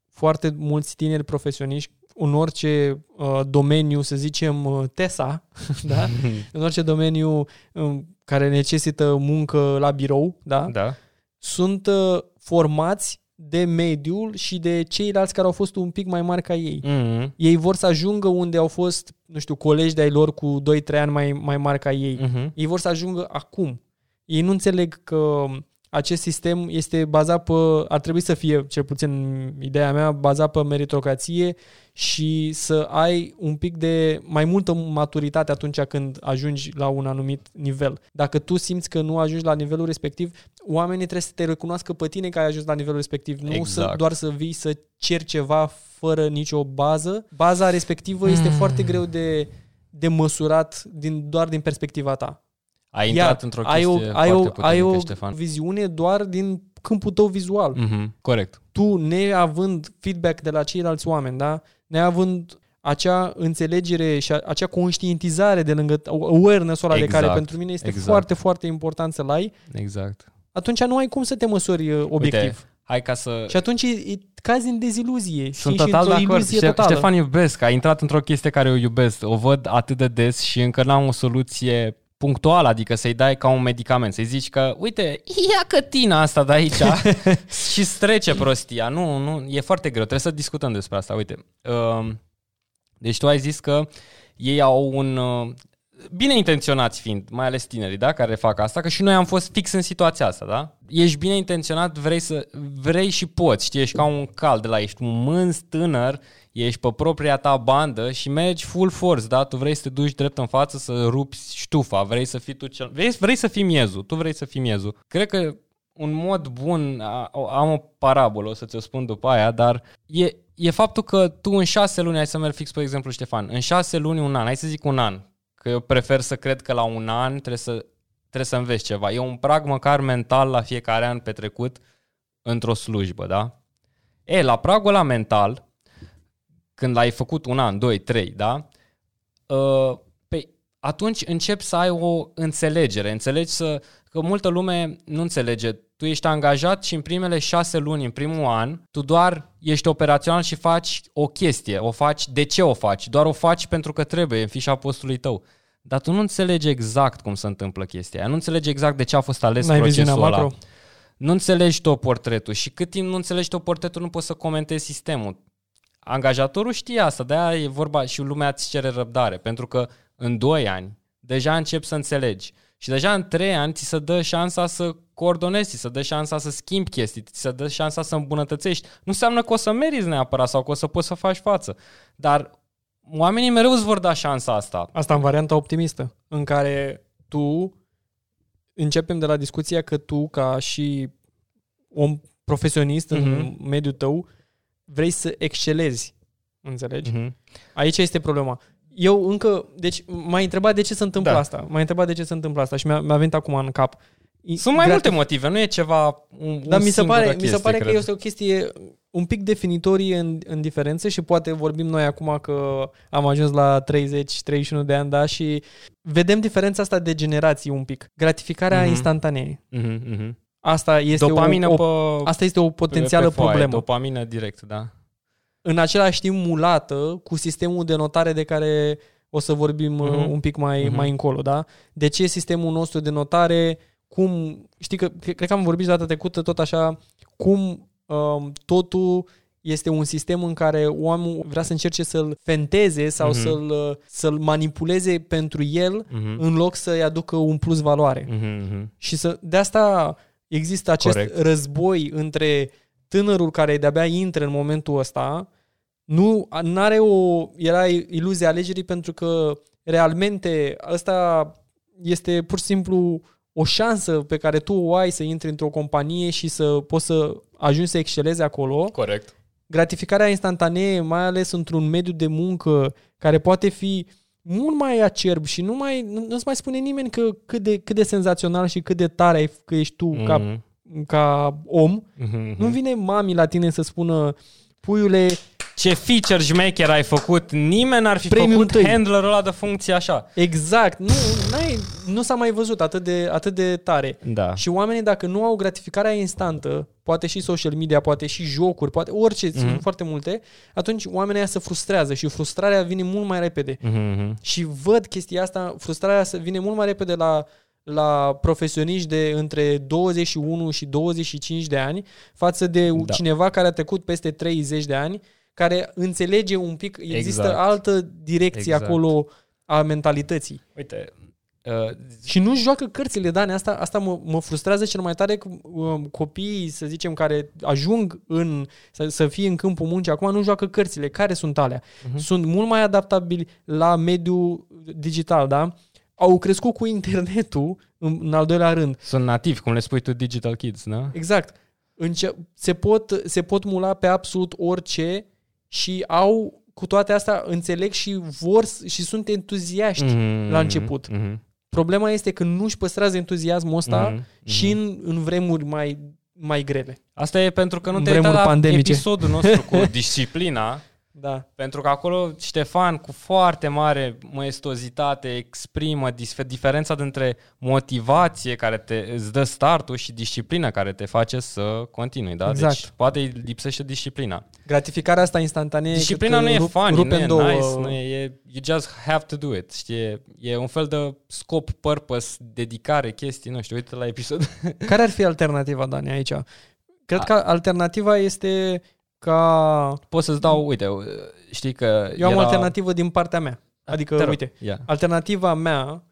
foarte mulți tineri profesioniști în orice uh, domeniu, să zicem uh, TESA, (laughs) da? (laughs) în orice domeniu um, care necesită muncă la birou, da? Da. sunt uh, formați de mediul și de ceilalți care au fost un pic mai mari ca ei. Mhm. Ei vor să ajungă unde au fost, nu știu, colegi de-ai lor cu 2-3 ani mai, mai mari ca ei. Mhm. Ei vor să ajungă acum. Ei nu înțeleg că acest sistem este bazat pe, ar trebui să fie, cel puțin în ideea mea, bazat pe meritocrație și să ai un pic de mai multă maturitate atunci când ajungi la un anumit nivel. Dacă tu simți că nu ajungi la nivelul respectiv, oamenii trebuie să te recunoască pe tine că ai ajuns la nivelul respectiv, nu să, Exact. doar să vii să ceri ceva fără nicio bază. Baza respectivă este Hmm. foarte greu de, de măsurat din, doar din perspectiva ta Ai intrat Iar într-o ai chestie o, ai foarte o, puternică, ai o Ștefan. viziune doar din câmpul tău vizual. Mm-hmm. Corect. Tu, neavând feedback de la ceilalți oameni, da? neavând acea înțelegere și acea conștientizare de lângă awareness-ul ăla Exact, de care pentru mine este exact. foarte, foarte important să-l ai, Exact. atunci nu ai cum să te măsori uh, obiectiv. Uite, hai ca să... Și atunci e, e, cazi în deziluzie Sunt și, și total de într-o acord. iluzie Ște- totală. Ștefan iubesc, a intrat într-o chestie care o iubesc. O văd atât de des și încă n-am o soluție punctuală, adică să-i dai ca un medicament, să-i zici că, uite, ia cătina asta de aici (laughs) și strece prostia. Nu, nu, e foarte greu, trebuie să discutăm despre asta. Uite, uh, deci tu ai zis că ei au un... Uh, bine intenționați fiind, mai ales tinerii, da, care fac asta, că și noi am fost fix în situația asta, da? Ești bine intenționat, vrei să vrei și poți, știi, ești ca un cal de la ești un mânz tânăr, ești pe propria ta bandă și mergi full force, da? Tu vrei să te duci drept în față să rupi ștufa, vrei să fii tu cel... Vrei, vrei să fii miezul, tu vrei să fii miezul. Cred că un mod bun, a- am o parabolă, o să ți-o spun după aia, dar e, e faptul că tu în șase luni, hai să merg fix pe exemplu Ștefan, în șase luni, un an, hai să zic un an, că eu prefer să cred că la un an trebuie să, trebuie să înveți ceva. E un prag măcar mental la fiecare an petrecut într-o slujbă, da? E, la pragul ăla mental, când l-ai făcut un an, doi, trei, da? Uh, pe, atunci începi să ai o înțelegere, înțelegi să, că multă lume nu înțelege. Tu ești angajat și în primele șase luni, în primul an, tu doar ești operațional și faci o chestie. O faci, de ce o faci? Doar o faci pentru că trebuie, în fișa postului tău. Dar tu nu înțelegi exact cum se întâmplă chestia aia. Nu înțelegi exact de ce a fost ales N-ai viziunea procesul ăla. macro. Nu înțelegi tot portretul și cât timp nu înțelegi tot portretul, nu poți să comentezi sistemul. Angajatorul știe asta, de-aia e vorba și lumea îți cere răbdare, pentru că în 2 ani deja începi să înțelegi. Și deja în 3 ani ți se dă șansa să coordonezi, ți se dă șansa să schimbi chestii, ți se dă șansa să îmbunătățești. Nu înseamnă că o să meriți neapărat sau că o să poți să faci față, dar oamenii mereu îți vor da șansa asta. Asta în varianta optimistă, în care tu începem de la discuția că tu, ca și om profesionist în Mhm. mediul tău, vrei să excelezi. Înțelegi? Mhm. Aici este problema. Eu încă, deci m-ai întrebat de ce se întâmplă Da. asta. M-ai întrebat de ce se întâmplă asta și mi-a, mi-a venit acum în cap. Sunt mai Gratis- multe motive, nu e ceva un, Dar un mi se singură pare, mi se chestie, pare că cred. este o chestie un pic definitorie în, în diferențe și poate vorbim noi acum că am ajuns la 30-31 de ani, da, și vedem diferența asta de generații un pic. Gratificarea Mhm. instantanee. Mhm, mhm. Asta este Dopamină o, o, pe, asta este o potențială pe foaie, problemă. Dopamină direct, da. În același timp mulată cu sistemul de notare de care o să vorbim Mhm. uh, un pic mai, Mhm. mai încolo, da? De ce sistemul nostru de notare, cum, știi că, cred că am vorbit și data trecută tot așa, cum um, totul este un sistem în care oamenul vrea să încerce să-l fenteze sau Mhm. să-l, uh, să-l manipuleze pentru el Mhm. în loc să-i aducă un plus valoare. Mhm, mhm. Și să, de asta există acest Corect. război între tânărul care de-abia intră în momentul ăsta, nu are o era iluzia alegerii pentru că realmente ăsta este pur și simplu o șansă pe care tu o ai să intri într-o companie și să poți să ajungi să excelezi acolo. Corect. Gratificarea instantanee, mai ales într-un mediu de muncă care poate fi mult mai acerb și nu mai, nu, nu-ți mai spune nimeni că cât de, cât de senzațional și cât de tare ai, că ești tu ca, Mhm, ca om. mhm, Nu mhm. vine mami la tine să spună puiule, Ce feature șmecher ai făcut? Nimeni n-ar fi Premiul făcut tăi. handlerul ăla de funcție așa. exact, nu, n-ai, nu s-a mai văzut atât de, atât de tare. Da. Și oamenii dacă nu au gratificarea instantă, poate și social media, poate și jocuri, poate orice, mm-hmm. sunt foarte multe, atunci oamenii aia se frustrează și frustrarea vine mult mai repede. Mhm, mhm. Și văd chestia asta, frustrarea să vine mult mai repede la, la profesioniști de între 21 și 25 de ani față de Da. cineva care a trecut peste 30 de ani, care înțelege un pic, există Exact. altă direcție Exact. acolo a mentalității. Uite, uh, Și nu joacă cărțile, Dani, asta, asta mă, mă frustrează cel mai tare că um, copiii, să zicem, care ajung în, să, să fie în câmpul muncii acum, nu joacă cărțile. Care sunt alea? Mhm. Sunt mult mai adaptabili la mediul digital, da? Au crescut cu internetul, în, în al doilea rând. sunt nativi, cum le spui tu, digital kids, da? Exact. Înce- se, pot, se pot mula pe absolut orice și au, cu toate astea, înțeleg și vor s- și sunt entuziaști. Mhm, la început. mhm, Problema este că nu își păstrează entuziasmul ăsta mhm, și în, în vremuri mai mai grele. Asta e pentru că nu În te-ai uitat vremuri la pandemice. episodul nostru cu (laughs) disciplina, Da. pentru că acolo Ștefan cu foarte mare maestozitate exprimă dis- diferența dintre motivație care te îți dă startul și disciplina care te face să continui, da? Exact. Deci poate îi lipsește disciplina. Gratificarea asta instantanee Disciplina cred nu că e rup- funny, rupe nu e în două- nice, nu e, e, you just have to do it, știi? E un fel de scop, purpose, dedicare, chestii, nu știu, uite la episod. Care ar fi alternativa, Dani, aici? Cred că alternativa este ca... Pot să-ți dau, uite, știi că Eu am era... o alternativă din partea mea. Adică, Te rog, uite, ia. alternativa mea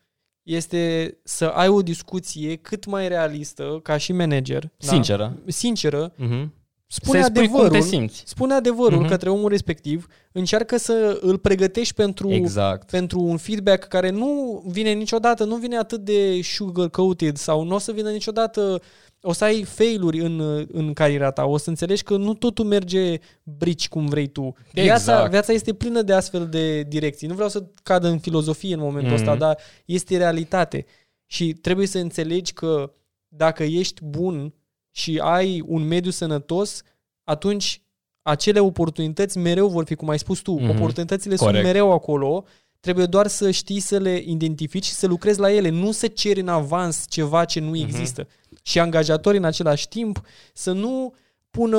este să ai o discuție cât mai realistă ca și manager. Sinceră. Da? Sinceră. Mhm. Spune Să-i spui cum adevărul. te simți. Spune adevărul Mhm. către omul respectiv. Încearcă să îl pregătești pentru, Exact. pentru un feedback care nu vine niciodată, nu vine atât de sugar-coated sau nu o să vină niciodată o să ai failuri în, în cariera ta, o să înțelegi că nu totul merge brici cum vrei tu. Viața, Exact. viața este plină de astfel de direcții. Nu vreau să cad în filozofie în momentul Mhm. ăsta, dar este realitate. Și trebuie să înțelegi că dacă ești bun și ai un mediu sănătos, atunci acele oportunități mereu vor fi, cum ai spus tu, Mhm. oportunitățile Corect. sunt mereu acolo, trebuie doar să știi să le identifici și să lucrezi la ele, nu să ceri în avans ceva ce nu Mhm. există. Și angajatorii în același timp să nu pună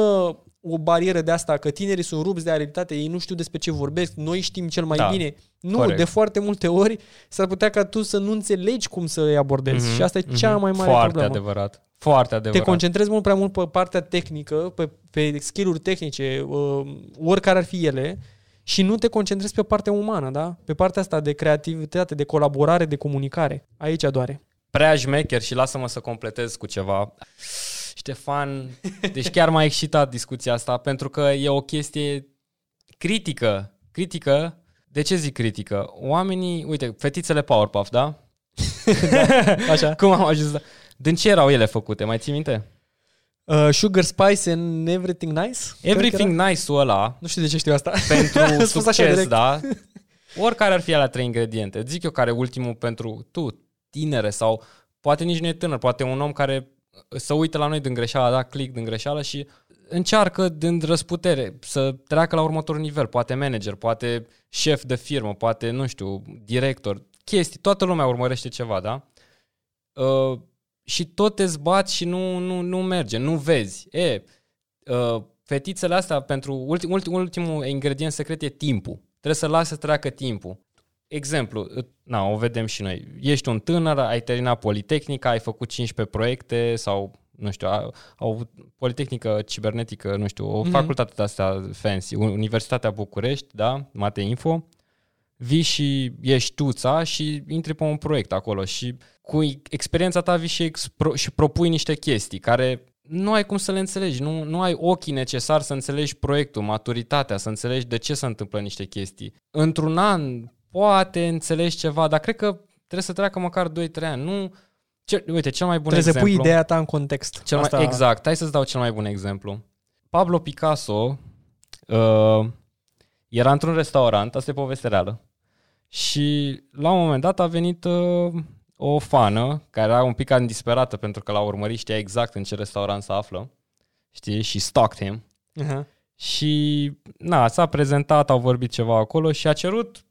o barieră de asta, că tinerii sunt rupți de realitate, ei nu știu despre ce vorbesc, noi știm cel mai Da, bine. Nu, corect. de foarte multe ori s-ar putea ca tu să nu înțelegi cum să îi abordezi. Mhm, Și asta e cea mhm. mai mare Foarte problemă. adevărat. Foarte adevărat. Te concentrezi mult prea mult pe partea tehnică, pe, pe skill-uri tehnice, uh, oricare ar fi ele, și nu te concentrezi pe partea umană, da? Pe partea asta de creativitate, de colaborare, de comunicare. Aici doare. Prea șmecher și lasă-mă să completez cu ceva. Ștefan, deci chiar m-a excitat discuția asta pentru că e o chestie critică. Critică. De ce zic critică? Oamenii, uite, fetițele Powerpuff, da? (laughs) Așa. Cum am ajuns? la- Din ce erau ele făcute? Mai ții minte? Uh, sugar Spice and Everything Nice? Cred că Everything era. Nice-ul ăla Nu știu de ce știu asta. pentru (laughs) Spus așa succes, direct. da? Oricare ar fi alea trei ingrediente. Zic eu care e ultimul pentru tu, tinere sau poate nici nu e tânăr, poate un om care să uită la noi din greșeală, da, click din greșeală și încearcă din răsputere să treacă la următorul nivel, poate manager, poate șef de firmă, poate, nu știu, director, chestii, toată lumea urmărește ceva, da? Uh, și tot te zbați și nu, nu, nu merge, nu vezi. E, uh, fetițele astea, pentru ultim, ultim, ultimul ingredient secret e timpul. Trebuie să lasi să treacă timpul. Exemplu, na, o vedem și noi. Ești un tânăr, ai terminat Politehnica, ai făcut 15 proiecte sau, nu știu, au avut Politehnică Cibernetică, nu știu, o Mhm. facultate de astea fancy, Universitatea București, da, Mate Info, vii și ești tuța și intri pe un proiect acolo și cu experiența ta vii și, expro- și propui niște chestii care nu ai cum să le înțelegi, nu, nu ai ochii necesari să înțelegi proiectul, maturitatea, să înțelegi de ce se întâmplă niște chestii. Într-un an poate înțelegi ceva, dar cred că trebuie să treacă măcar 2-3 ani. Nu, ce, uite, cel mai bun Trebuie exemplu... să pui ideea ta în context. Cel Asta- mai, exact, hai să-ți dau cel mai bun exemplu. Pablo Picasso uh, era într-un restaurant, asta e poveste reală, și la un moment dat a venit uh, o fană care era un pic cam disperată pentru că l-a urmărit, știa exact în ce restaurant se află, știi, și stalked him. Aha. Și, na, s-a prezentat, au vorbit ceva acolo și a cerut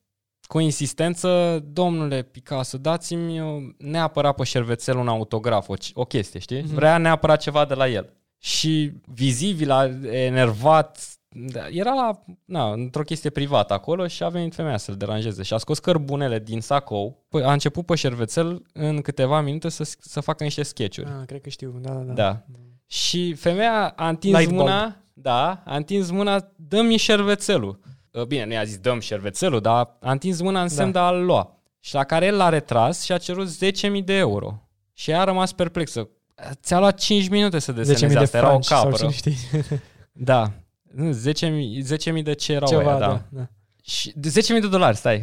cu insistență, domnule Picasso, dați-mi uh, neapărat pe șervețel un autograf, o, o chestie, știi? Mhm. Vrea neapărat ceva de la el. Și vizibil, a enervat, da, era la, na, într-o chestie privată acolo și a venit femeia să-l deranjeze și a scos cărbunele din sacou, Păi a început pe șervețel în câteva minute să, să facă niște sketch-uri. Ah, cred că știu. Da, da, da. Da. Și femeia a întins Light bulb. mâna, da, a întins mâna, dă-mi șervețelul. Uh, Bine, nu i-a zis dăm șervețelul, dar a întins mâna în semn Da. de a-l lua. Și la care el l-a retras și a cerut 10.000 de euro. Și ea a rămas perplexă. Ți-a luat 5 minute să 10.000 deseneze de asta, era o franci sau capră. cine știi. (laughs) Da. Nu, 10.000 10.000 de ce erau Ceva, aia, da. da. da. Și de 10.000 de dolari, stai.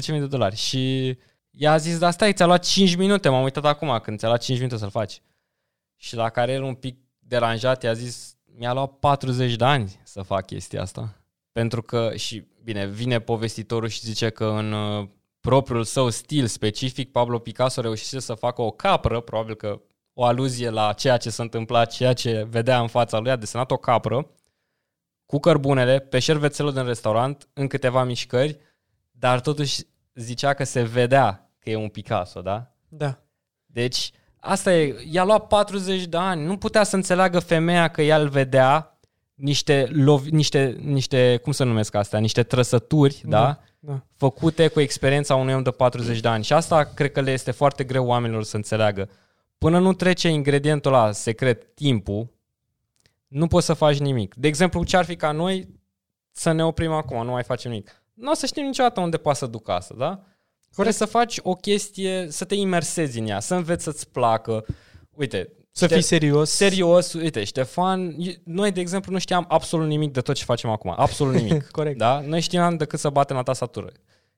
10.000 de dolari. Și i-a zis, da stai, ți-a luat 5 minute, m-am uitat acum când ți-a luat 5 minute să-l faci. Și la care el un pic deranjat i-a zis, mi-a luat 40 de ani să fac chestia asta. Pentru că, și bine, vine povestitorul și zice că în uh, propriul său stil specific, Pablo Picasso reușise să facă o capră, probabil că o aluzie la ceea ce s-a întâmplat, ceea ce vedea în fața lui, a desenat o capră cu cărbunele pe șervețelul din restaurant în câteva mișcări, dar totuși zicea că se vedea că e un Picasso, da? Da. Deci, asta e, i-a luat 40 de ani, nu putea să înțeleagă femeia că ea îl vedea niște, lovi, niște, niște, cum să numesc astea, niște trăsături, da? da? Da. făcute cu experiența unui om de 40 de ani. Și asta cred că le este foarte greu oamenilor să înțeleagă. Până nu trece ingredientul la secret, timpul, nu poți să faci nimic. De exemplu, ce ar fi ca noi să ne oprim acum, nu mai facem nimic. Nu o să știm niciodată unde poate să ducă asta, da? Corect. să faci o chestie, să te imersezi în ea, să înveți să-ți placă. Uite, Să Ște- fii serios. serios, uite, Ștefan, noi, de exemplu, nu știam absolut nimic de tot ce facem acum. Absolut (laughs) nimic. Corect. Da? Noi știam decât să batem la tastatură.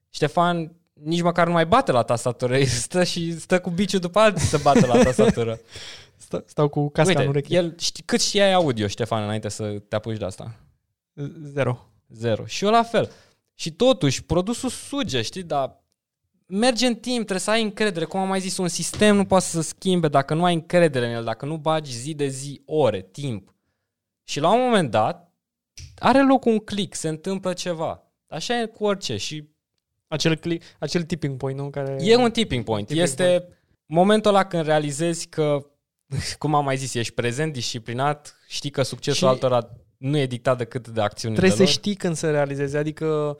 Ștefan nici măcar nu mai bate la tastatură, (laughs) El stă și stă cu biciul după alții să bată la tastatură. (laughs) Sta- Stau cu casca în Uite, ureche. el, știi, cât știai audio, Ștefan, înainte să te apuci de asta? Zero. Zero. Și eu la fel. Și totuși, produsul suge, știi, dar merge în timp, trebuie să ai încredere. Cum am mai zis, un sistem nu poate să se schimbe dacă nu ai încredere în el, dacă nu bagi zi de zi, ore, timp. Și la un moment dat, are loc un click, se întâmplă ceva. Așa e cu orice și Acel, cli- acel tipping point, nu? Care... E un tipping point. Tipping este momentul ăla când realizezi că, (laughs) cum am mai zis, ești prezent, disciplinat, știi că succesul Și- altora nu e dictat decât de acțiunile Trebuie să lor. știi când să realizezi, adică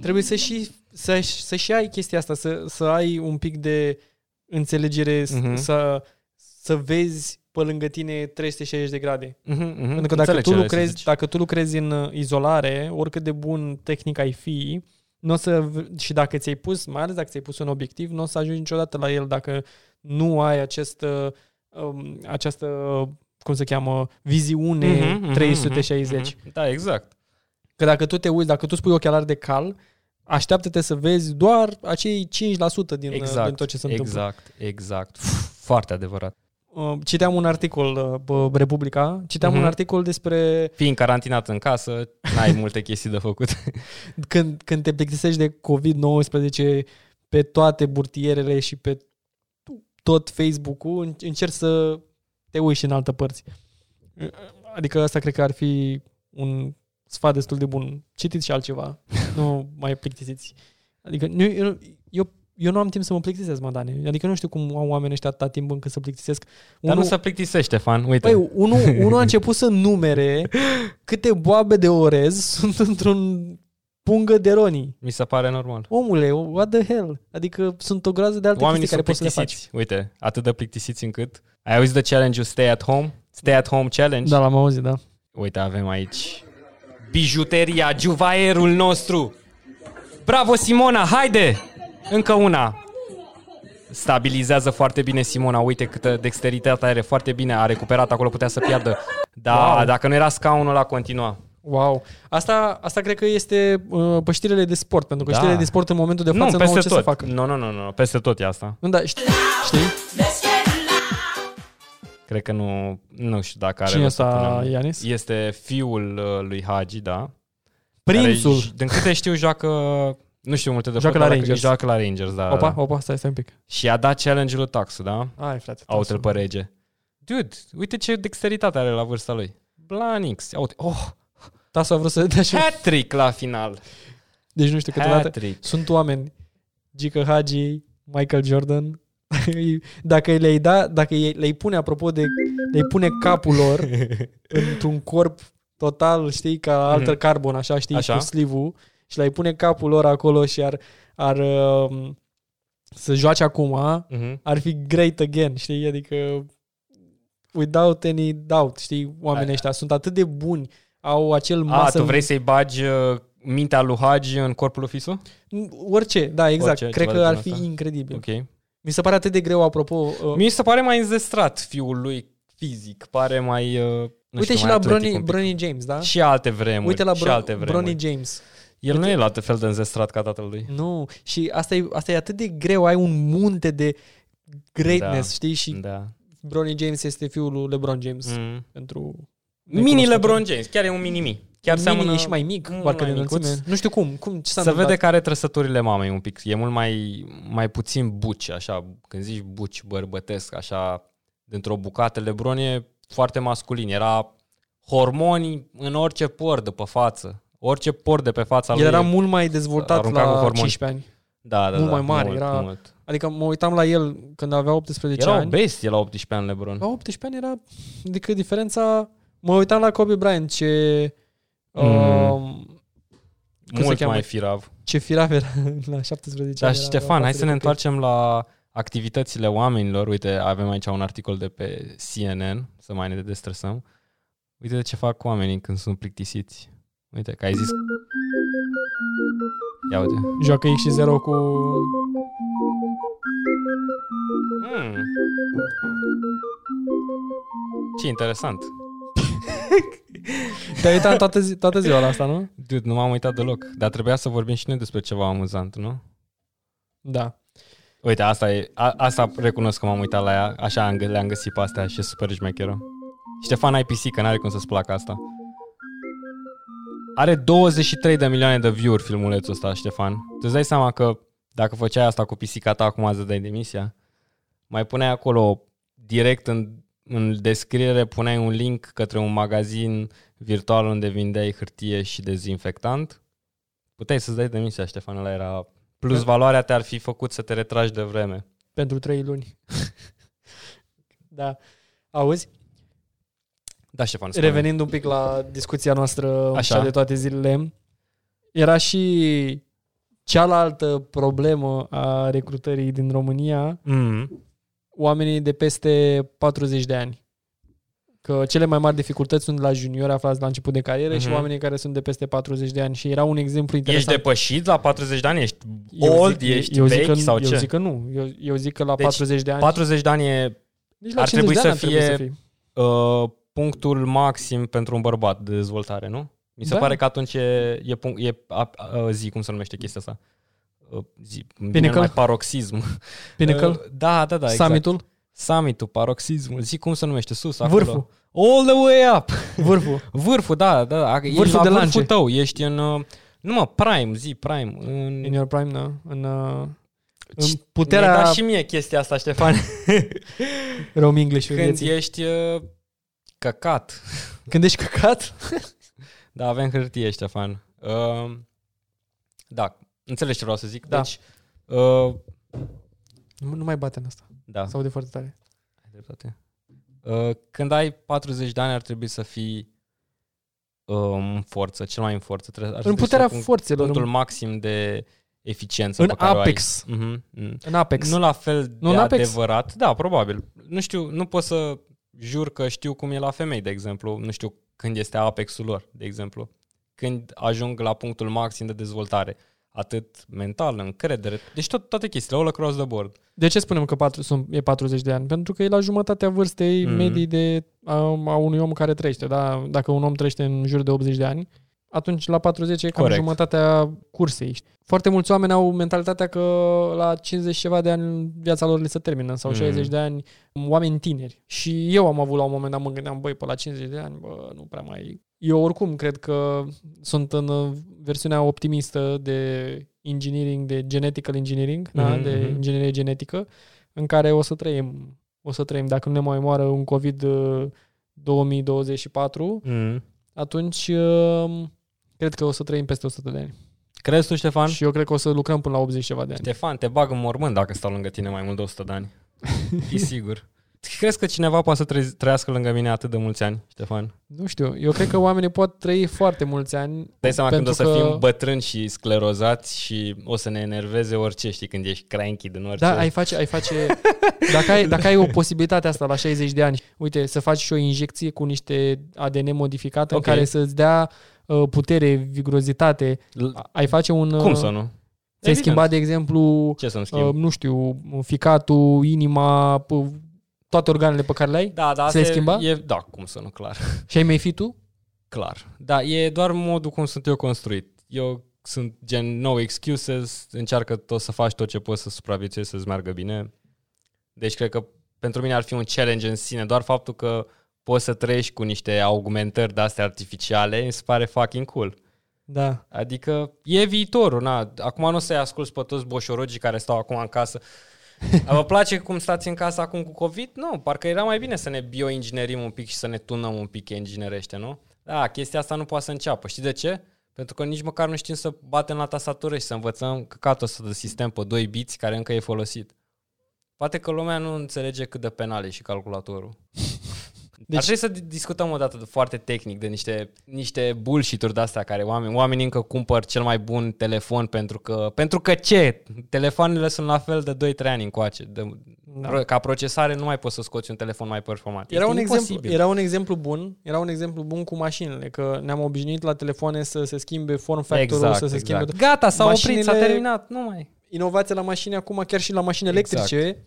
trebuie să și, să, să și ai chestia asta, să, să ai un pic de înțelegere, Mhm. uh-huh. să, să vezi pe lângă tine 360 de grade. Mhm, mhm. Pentru că dacă Înțeleg tu, ce vrei să lucrezi, zici. dacă tu lucrezi în uh, izolare, oricât de bun tehnic ai fi, nu o să, v- și dacă ți-ai pus, mai ales dacă ți-ai pus un obiectiv, nu o să ajungi niciodată la el dacă nu ai acest, uh, um, această, cum se cheamă, viziune Mhm, mhm, 360. mhm. Da, exact. Că dacă tu te uiți, dacă tu spui ochelari de cal, așteaptă-te să vezi doar acei 5% din, Exact, exact, din tot ce se întâmplă. exact, exact. Foarte adevărat. Uh, Citeam un articol uh, pe Republica, citeam Mhm. un articol despre Fiind carantinat în casă, n-ai multe chestii de făcut. (laughs) când, când te plictisești de COVID-19 pe toate burtierele și pe tot Facebook-ul, în- încerci să te uiți și în altă părți. Adică asta cred că ar fi un sfat destul de bun. Citiți și altceva. (laughs) nu mai plictisiți. Adică nu, eu, eu, eu nu am timp să mă plictisesc, mă, Dani. Adică nu știu cum au oamenii ăștia atâta timp încât să plictisesc. Dar nu se plictisește, fan. Uite. Păi, unul, (laughs) unul a început să numere câte boabe de orez (laughs) sunt într-un pungă de ronii. Mi se pare normal. Omule, what the hell? Adică sunt o groază de alte Oamenii chestii care sunt poți să le faci. plictisiți. Uite, atât de plictisiți încât... Ai auzit de challenge-ul Stay at Home? Stay at Home Challenge? Da, l-am auzit, da. Uite, avem aici bijuteria, juvaierul nostru. Bravo, Simona, haide! Încă una. Stabilizează foarte bine Simona. Uite câtă dexteritate are foarte bine. A recuperat acolo, putea să piardă. Da, Wow. dacă nu era scaunul la continua. Wow. Asta, asta cred că este uh, pe știrile de sport, pentru că Da. știrile de sport în momentul de față nu, nu, peste au ce tot. să facă. Nu, nu, nu, nu, peste tot e asta. Nu, da, știi? știi? Cred că nu, nu știu dacă are Cine rost să ăsta, punem. Ianis? Este fiul uh, lui Hagi, da. Prințul. Care, din câte știu, joacă... Nu știu multe de Joacă fotbal, la dacă- Rangers. Joacă la Rangers, da. Opa, da. opa, stai, stai un pic. Și a dat challenge-ul lui Taxu, da? Ai, frate. Aută-l pe rege. Dude, uite ce dexteritate are la vârsta lui. Blanix. Ia Uite. Oh, Tasu a vrut să dea și... hat-trick la final. Deci nu știu, câteodată Hat-trick. sunt oameni, Gică Hagi, Michael Jordan, (laughs) dacă le-ai da, dacă ei- le-ai pune, apropo de, le-ai pune capul lor (laughs) într-un corp total, știi, ca alter Mhm. carbon, așa, știi, Așa. cu slivul și le-ai pune capul lor acolo și ar, ar um, să joace acum, Mhm. ar fi great again, știi, adică without any doubt, știi, oamenii Ai- ăștia sunt atât de buni, au acel A, masă tu vrei să-i bagi uh, mintea lui Hagi în corpul lui Fisu? Orice, da, exact. Orice, Cred ceva că de ar genul fi ăsta. incredibil. Ok. Mi se pare atât de greu, apropo. Uh, Mi se pare mai înzestrat fiul lui fizic. Pare mai... Uh, nu uite știu, și mai la atletic Bronny, un pic. Bronny James, da? Și alte vremuri. Uite la și Bro- alte vremuri. Bronny James. El nu e la fel de înzestrat ca tatăl lui. Nu, și asta e, asta e atât de greu, ai un munte de greatness, Da. știi? Și Da. Bronny James este fiul lui LeBron James Mm. pentru Mini necunoscători. LeBron James, chiar e un mini-mi. Chiar Mini seamănă e și mai mic, mult parcă de mai micuț. înălțime. Nu știu cum, cum ce s-a Se vede întâmplat? că are trăsăturile mamei un pic. E mult mai, mai puțin buci, așa. Când zici buci bărbătesc, așa, dintr-o bucată. Lebron e foarte masculin. Era hormoni în orice por de pe față. Orice por de pe fața El lui. era mult mai dezvoltat arunca cu la hormoni. 15 ani. da, da, mult da, mai mare, Mult, era- mult. Adică mă uitam la el când avea 18 Era o ani. bestie la 18 ani Lebron. La 18 ani era... Adică diferența... Mă uitam la Kobe Bryant ce... Mm. Um, cum se Mult cheamă? mai firav. ce firav era (laughs) la 17 Dar ani. și era Ștefan, la hai față să de ne copii. întoarcem la activitățile oamenilor. Uite, avem aici un articol de pe CNN, să mai ne destresăm. Uite de ce fac oamenii când sunt plictisiți. Uite, că ai zis... Ia uite. Joacă X și 0 cu... Hmm. Ce interesant. Te-ai uitat toată, zi, toată ziua la asta, nu? Dude, nu m-am uitat deloc. Dar trebuia să vorbim și noi despre ceva amuzant, nu? Da. Uite, asta e, a, asta recunosc că m-am uitat la ea, așa am, gă- le-am găsit pe astea și e super șmecheră. Ștefan ai pisică, n-are cum să-ți placă asta. Are 23 de milioane de view-uri filmulețul ăsta, Ștefan. Tu îți dai seama că dacă făceai asta cu pisica ta, acum azi dai demisia? Mai puneai acolo, direct în, în descriere, puneai un link către un magazin virtual unde vindeai hârtie și dezinfectant. Puteai să-ți dai demisia, Ștefan, ăla era... Plus valoarea te-ar fi făcut să te retragi de vreme. Pentru 3 luni. (laughs) da. Auzi? Da, Ștefan, spune. Revenind un pic la discuția noastră Așa. Așa. de toate zilele, era și cealaltă problemă a recrutării din România, Mm. Oamenii de peste 40 de ani. Că cele mai mari dificultăți sunt la juniori aflați la început de carieră și Mhm. oamenii care sunt de peste 40 de ani. Și era un exemplu Ești interesant. depășit la 40 de ani? Ești Eu old? zic- ești eu vechi zic că, sau eu ce? zic că nu. Eu, eu zic că la Deci, 40 de ani... 40 de ani e Deci la ar 50 trebui de să ani ar trebui fie- să fii. uh, punctul maxim pentru un bărbat de dezvoltare, nu? Mi se Da. pare că atunci e, e, punct, e a, a, zi, cum se numește chestia asta? Uh, zi, îmi vine Pinnacle? mai paroxism. (laughs) Pinnacle? Uh, da, da, da, exact. Summitul? Summitul, paroxismul. Zi cum se numește, sus, acolo. Vârful. All the way up. Vârful. (laughs) Vârful, da, da. da. Ești Vârful la de vârful lance. tău, ești în... uh, Nu mă, prime, zi, prime. În, In your prime, da. În, uh, în Mi-ai puterea... dat și mie chestia asta, Ștefan. (laughs) Rom English Când ești uh, căcat. Când ești căcat? Da, avem hârtie, Ștefan. Uh, da, înțelegi ce vreau să zic. Da. Deci, uh, Nu, nu mai bate în asta. da, Sau de foarte tare. ai dreptate. Uh, când ai 40 de ani ar trebui să fii uh, în forță, cel mai în forță. Trebuie, ar În trebui să puterea fii punct- forțelor. punctul În, maxim de eficiență în pe care o ai. Apex. Mhm, mhm. În Apex. Nu la fel Nu de în Apex? adevărat. Da, probabil. Nu știu, nu pot să jur că știu cum e la femei, de exemplu. Nu știu când este apexul lor, de exemplu. Când ajung la punctul maxim de dezvoltare. Atât mental, încredere. Deci tot, toate chestiile, all across the board. De ce spunem că patru, sunt, e 40 de ani? Pentru că e la jumătatea vârstei Mhm. medii de, a, a unui om care trăiește. Da? Dacă un om trăiește în jur de 80 de ani, atunci la 40 e cam Corect. jumătatea cursei. Foarte mulți oameni au mentalitatea că la 50 și ceva de ani viața lor le se termină sau Mhm. 60 de ani, oameni tineri. Și eu am avut la un moment dat, mă gândeam, băi, pe la 50 de ani, bă, nu prea mai... Eu oricum cred că sunt în uh, versiunea optimistă de engineering, de genetical engineering, da? Mhm, de mhm. inginerie genetică, în care o să trăim, o să trăim, dacă nu ne mai moară un COVID uh, 2024, Mm. atunci uh, cred că o să trăim peste 100 de ani. Crezi tu, Ștefan? Și eu cred că o să lucrăm până la 80 ceva de ani. Ștefan, te bag în mormânt dacă stau lângă tine mai mult de 100 de ani. (laughs) E sigur. Crezi că cineva poate să trăi- trăiască lângă mine atât de mulți ani, Ștefan? Nu știu, eu cred că oamenii pot trăi foarte mulți ani. Dai seama când o pentru să că- fim bătrâni și sclerozați și o să ne enerveze orice, știi, când ești cranky din orice. Da, ai face, ai face (laughs) dacă, ai, dacă ai o posibilitate asta la 60 de ani, uite, să faci și o injecție cu niște ADN modificat Ok. în care să-ți dea uh, putere, vigurozitate, L- ai face un... Cum uh, să nu? Ți-ai Evident. schimbat, de exemplu, Ce să-mi schimb? uh, nu știu, ficatul, inima, p- toate organele pe care le ai da, da, ți-ai asta e- schimba? E, da, cum să nu, clar. și ai mai fi tu? Clar. Da, e doar modul cum sunt eu construit. Eu sunt gen no excuses, încearcă tot să faci tot ce poți să supraviețuiești, să-ți meargă bine. Deci cred că pentru mine ar fi un challenge în sine, doar faptul că poți să trăiești cu niște augmentări de-astea artificiale, mi se pare fucking cool. Da. Adică e viitorul, na. Acum nu o să-i ascult pe toți boșorogii care stau acum în casă. Vă place cum stați în casă acum cu COVID? Nu, parcă era mai bine să ne bioinginerim un pic și să ne tunăm un pic inginerește, nu? Da, chestia asta nu poate să înceapă. Știi de ce? Pentru că nici măcar nu știm să batem la tastatură și să învățăm căcatul ăsta de sistem pe 2 biți care încă e folosit. Poate că lumea nu înțelege cât de penal e și calculatorul. Deci... Ar trebui să discutăm o dată foarte tehnic de niște, niște bullshit-uri de-astea care oameni, oamenii încă cumpăr cel mai bun telefon pentru că, pentru că ce? Telefoanele sunt la fel de 2-3 ani încoace. De, da. Ca procesare nu mai poți să scoți un telefon mai performant. Era un, exemplu, era un exemplu bun, era un exemplu bun cu mașinile, că ne-am obișnuit la telefoane să se schimbe form factor exact, să se exact. schimbe. Gata, s-a mașinile, oprit, s-a terminat, nu mai. Inovația la mașini acum, chiar și la mașini exact. electrice,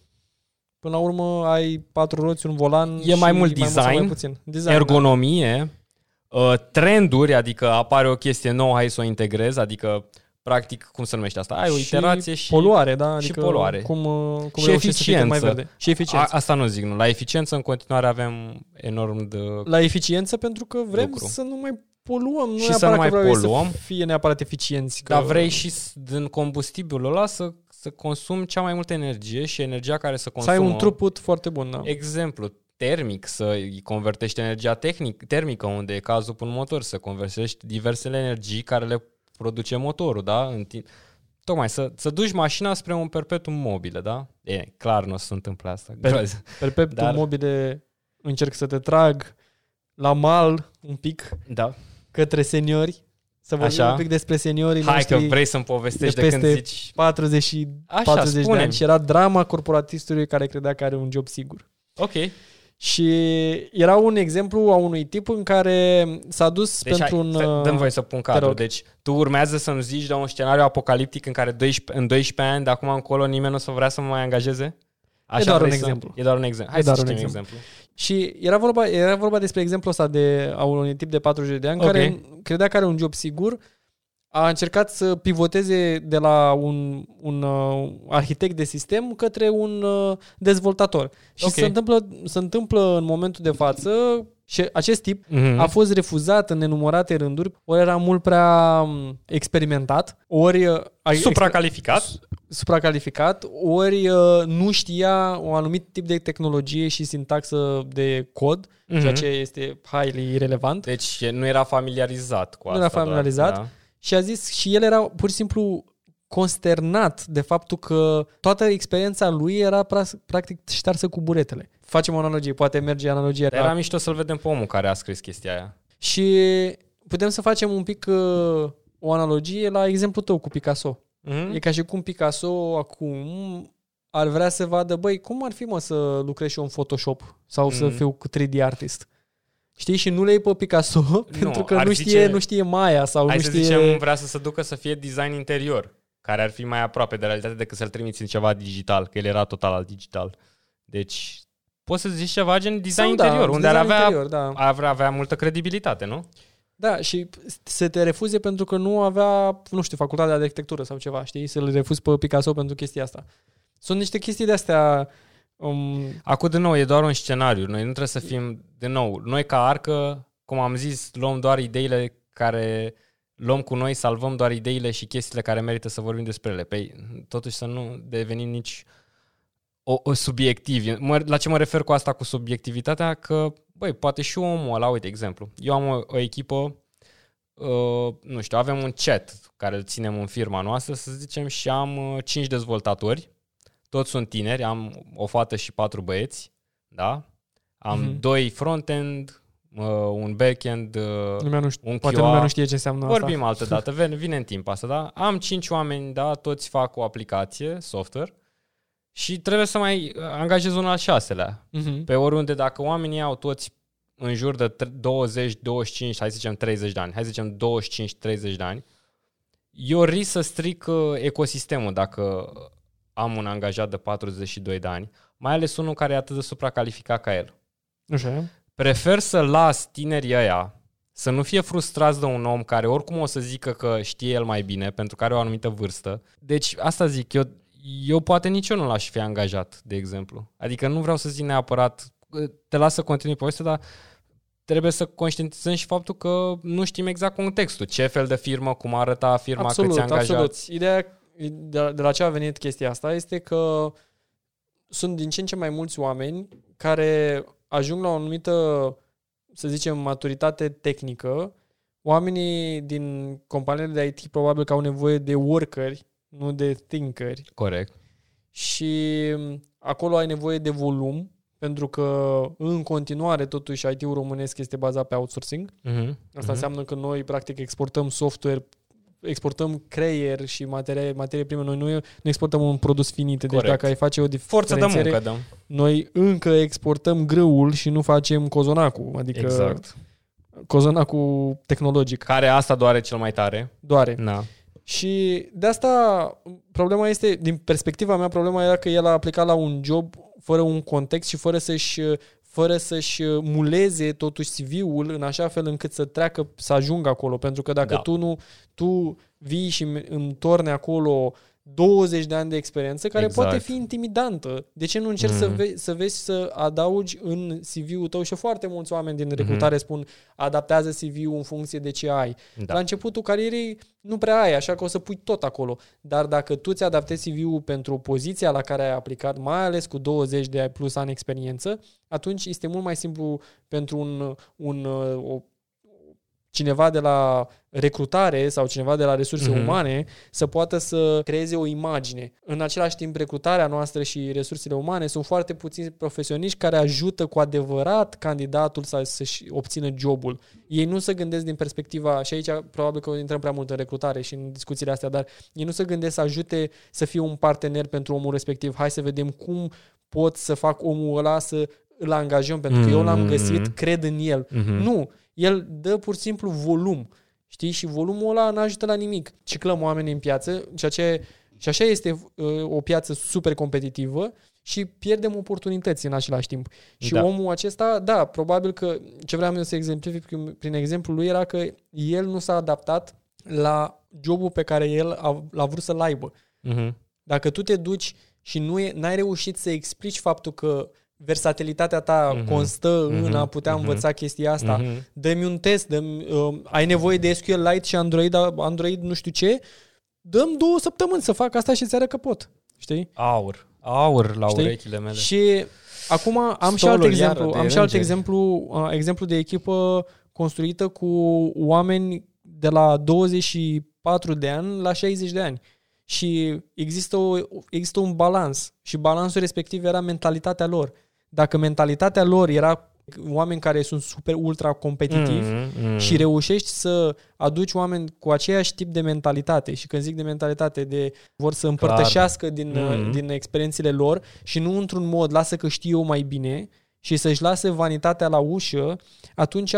Până la urmă ai patru roți, un volan E mai mult design, mai mai puțin. design ergonomie, da. trenduri, adică apare o chestie nouă, hai să o integrez, adică practic, cum se numește asta? Ai o iterație și... poluare, da? Adică și poluare. Cum, uh, cum și eficiență. mai verde. Și eficiență. A, asta nu zic, nu. La eficiență în continuare avem enorm de La eficiență pentru că vrem lucru. să nu mai poluăm. Nu și să nu mai poluăm. Să fie neapărat eficienți. Că... Dar vrei și din combustibilul ăla să să consumi cea mai multă energie și energia care să consumă... Să ai un throughput foarte bun, da. Exemplu, termic, să îi convertești energia tehnic, termică, unde e cazul pe un motor, să convertești diversele energii care le produce motorul, da? În timp. Tocmai, să, să duci mașina spre un perpetuum mobile, da? E, clar nu o să se întâmple asta. Per, perpetuum Dar... mobile, încerc să te trag la mal un pic da. către seniori să vorbim Așa. un pic despre seniorii Hai noștri. că vrei să-mi povestești de, de când zici... 40, și Așa, 40 de ani și era drama corporatistului care credea că are un job sigur. Ok. Și era un exemplu a unui tip în care s-a dus deci pentru hai, un... Dăm voie să pun cadru. Deci tu urmează să-mi zici de un scenariu apocaliptic în care 12, în 12 ani de acum încolo nimeni nu o să vrea să mă mai angajeze? Așa e doar un exemplu. E doar un exemplu. Hai e doar să un exemplu. exemplu. Și era vorba, era vorba despre exemplul ăsta de, a unui tip de 40 de ani okay. care credea că are un job sigur, a încercat să pivoteze de la un, un uh, arhitect de sistem către un uh, dezvoltator. Și okay. se, întâmplă, se întâmplă în momentul de față și acest tip mm-hmm. a fost refuzat în nenumărate rânduri, ori era mult prea um, experimentat, ori... Uh, supracalificat. Supracalificat, ori uh, nu știa un anumit tip de tehnologie și sintaxă de cod, mm-hmm. ceea ce este highly relevant. Deci nu era familiarizat cu asta. Nu era familiarizat. Doar, da. Și a zis, și el era pur și simplu consternat de faptul că toată experiența lui era practic ștarsă cu buretele. Facem o analogie, poate merge analogia. Era mișto să-l vedem pe omul care a scris chestia aia. Și putem să facem un pic uh, o analogie la exemplul tău cu Picasso. Mm-hmm. E ca și cum Picasso acum ar vrea să vadă, băi, cum ar fi mă să lucrez și eu în Photoshop sau mm-hmm. să mhm. fiu cu 3D artist. Știi? Și nu le iei pe Picasso (laughs) nu, pentru că nu știe, zice, nu știe Maya sau hai nu să știe... zicem, vrea să se ducă să fie design interior, care ar fi mai aproape de realitate decât să-l trimiți în ceva digital, că el era total al digital. Deci, poți să zici ceva gen design sau, da, interior, da, unde design ar avea, interior, da. ar avea multă credibilitate, nu? Da, și să te refuze pentru că nu avea, nu știu, facultatea de arhitectură sau ceva, știi? Să-l refuzi pe Picasso pentru chestia asta. Sunt niște chestii de-astea Um, Acum, din nou, e doar un scenariu. Noi nu trebuie să fim, din nou, noi ca arcă, cum am zis, luăm doar ideile care luăm cu noi, salvăm doar ideile și chestiile care merită să vorbim despre ele. Păi, totuși să nu devenim nici o, o subiectiv. la ce mă refer cu asta cu subiectivitatea? Că, băi, poate și omul ăla, uite, exemplu. Eu am o, o echipă, uh, nu știu, avem un chat care îl ținem în firma noastră, să zicem, și am uh, 5 dezvoltatori toți sunt tineri, am o fată și patru băieți, da? Am mm-hmm. doi front-end, uh, un back-end, uh, lumea nu știe, un Poate QA. lumea nu știe ce înseamnă Vorbim asta. altă (laughs) dată, vine, vine în timp asta, da? Am cinci oameni, da? Toți fac o aplicație, software, și trebuie să mai angajez unul al șaselea. Mm-hmm. Pe oriunde, dacă oamenii au toți în jur de 20, 25, hai să zicem 30 de ani, hai să zicem 25-30 de ani, eu risc să stric uh, ecosistemul dacă am un angajat de 42 de ani, mai ales unul care e atât de supracalificat ca el. Așa. Prefer să las tinerii ăia să nu fie frustrați de un om care oricum o să zică că știe el mai bine pentru că are o anumită vârstă. Deci asta zic, eu, eu poate nici eu nu l-aș fi angajat, de exemplu. Adică nu vreau să zic neapărat, te las să continui povestea, dar trebuie să conștientizăm și faptul că nu știm exact contextul. Ce fel de firmă, cum arăta firma, absolut, câți angajați. Absolut. Ideea de, de la ce a venit chestia asta este că sunt din ce în ce mai mulți oameni care ajung la o anumită, să zicem, maturitate tehnică. Oamenii din companiile de IT probabil că au nevoie de workeri, nu de thinkeri. Corect. Și acolo ai nevoie de volum, pentru că în continuare totuși IT-ul românesc este bazat pe outsourcing. Uh-huh. Asta înseamnă că noi practic exportăm software exportăm creier și materie, materie prime, noi nu, nu exportăm un produs finit. Deci Corect. dacă ai face o Forță de diferențiere, muncă, dăm. noi încă exportăm grâul și nu facem cozonacul, adică Exact. cozonacul tehnologic. Care asta doare cel mai tare. Doare. Da. Și de asta problema este, din perspectiva mea, problema era că el a aplicat la un job fără un context și fără să-și fără să-și muleze totuși CV-ul în așa fel încât să treacă, să ajungă acolo. Pentru că dacă Da. tu nu, tu vii și îmi- îmi torni acolo 20 de ani de experiență, care Exact. poate fi intimidantă. De ce nu încerci să, Mhm. ve- să vezi să adaugi în CV-ul tău și foarte mulți oameni Mhm. din recrutare spun adaptează CV-ul în funcție de ce ai. Da. La începutul carierei nu prea ai, așa că o să pui tot acolo. Dar dacă tu ți adaptezi CV-ul pentru poziția la care ai aplicat, mai ales cu 20 de plus ani experiență, atunci este mult mai simplu pentru un, un o, cineva de la recrutare sau cineva de la resurse Mhm. umane să poată să creeze o imagine. În același timp, recrutarea noastră și resursele umane sunt foarte puțini profesioniști care ajută cu adevărat candidatul să, să-și obțină jobul. Ei nu se gândesc din perspectiva, și aici probabil că intrăm prea mult în recrutare și în discuțiile astea, dar ei nu se gândesc să ajute să fie un partener pentru omul respectiv. Hai să vedem cum pot să fac omul ăla să îl angajăm, pentru că eu l-am găsit, Mhm. cred în el. Mhm. Nu, el dă pur și simplu volum. Știi? Și volumul ăla nu ajută la nimic. Ciclăm oamenii în piață și, aceea, și așa este uh, o piață super competitivă și pierdem oportunități în același timp. Și Da. omul acesta, da, probabil că ce vreau eu să exemplific prin, prin exemplul lui era că el nu s-a adaptat la jobul pe care el a, l-a vrut să-l aibă. Mhm. Dacă tu te duci și nu e, n-ai reușit să explici faptul că versatilitatea ta Mhm. constă în Mhm. a putea Mhm. învăța chestia asta, Mhm. dă-mi un test, dă uh, ai nevoie de SQLite și Android, Android nu știu ce, dăm două săptămâni să fac asta și îți arăt că pot. Știi? Aur. Aur la Știi? urechile mele. Și acum am și alt Stolul exemplu, iară de am și alt îngeri. exemplu, uh, exemplu de echipă construită cu oameni de la 24 de ani la 60 de ani. Și există, o, există un balans și balansul respectiv era mentalitatea lor. Dacă mentalitatea lor era oameni care sunt super ultra competitivi, Mhm, mhm. și reușești să aduci oameni cu aceeași tip de mentalitate și când zic de mentalitate, de vor să împărtășească din, Mhm. din experiențele lor și nu într-un mod lasă că știu eu mai bine și să-și lase vanitatea la ușă, atunci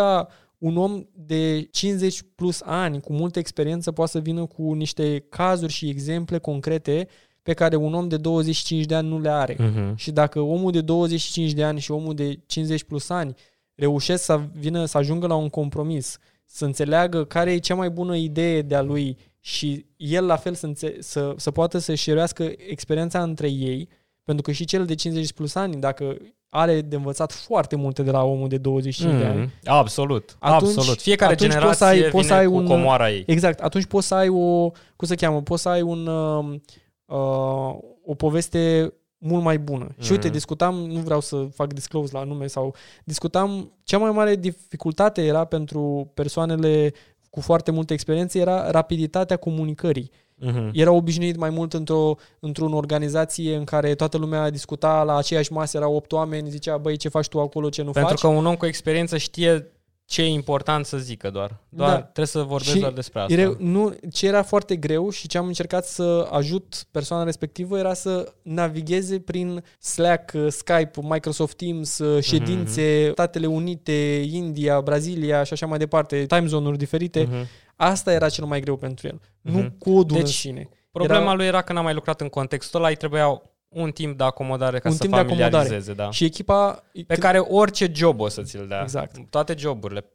un om de 50 plus ani cu multă experiență poate să vină cu niște cazuri și exemple concrete pe care un om de 25 de ani nu le are. Mhm. Și dacă omul de 25 de ani și omul de 50 plus ani reușesc să vină să ajungă la un compromis, să înțeleagă care e cea mai bună idee de a lui și el la fel să, înțe- să, să poată să șeruiască experiența între ei, pentru că și cel de 50 plus ani, dacă are de învățat foarte multe de la omul de 25 de ani, Mhm. Absolut. Atunci- absolut. Fiecare atunci generație poți să ai- vine poți să ai cu un- comoara ei. Exact, atunci poți să ai o, cum se cheamă, poți să ai un, uh, uh, o poveste mult mai bună. Și uite, Mhm. discutam, nu vreau să fac disclose la nume sau discutam, cea mai mare dificultate era pentru persoanele cu foarte multă experiență era rapiditatea comunicării. Mhm. Era obișnuit mai mult într-o, într-o organizație în care toată lumea discuta la aceeași masă, erau opt oameni, zicea, băi, ce faci tu acolo, ce nu Pentru faci? că un om cu experiență știe ce e important să zică doar. Doar Da. trebuie să vorbesc Și doar despre asta. Era, nu, ce era foarte greu și ce am încercat să ajut persoana respectivă era să navigheze prin Slack, uh, Skype, Microsoft Teams, uh, ședințe, Mhm. Statele Unite, India, Brazilia și așa mai departe, time zone-uri diferite. Mhm. Asta era cel mai greu pentru el, nu Mhm. codul Deci, în sine. Problema Era- lui era că n-a mai lucrat în contextul ăla, îi trebuia un timp de acomodare ca Un să timp de acomodare. familiarizeze. Da. Și echipa... Pe care orice job o să ți-l dea. Exact. Toate joburile.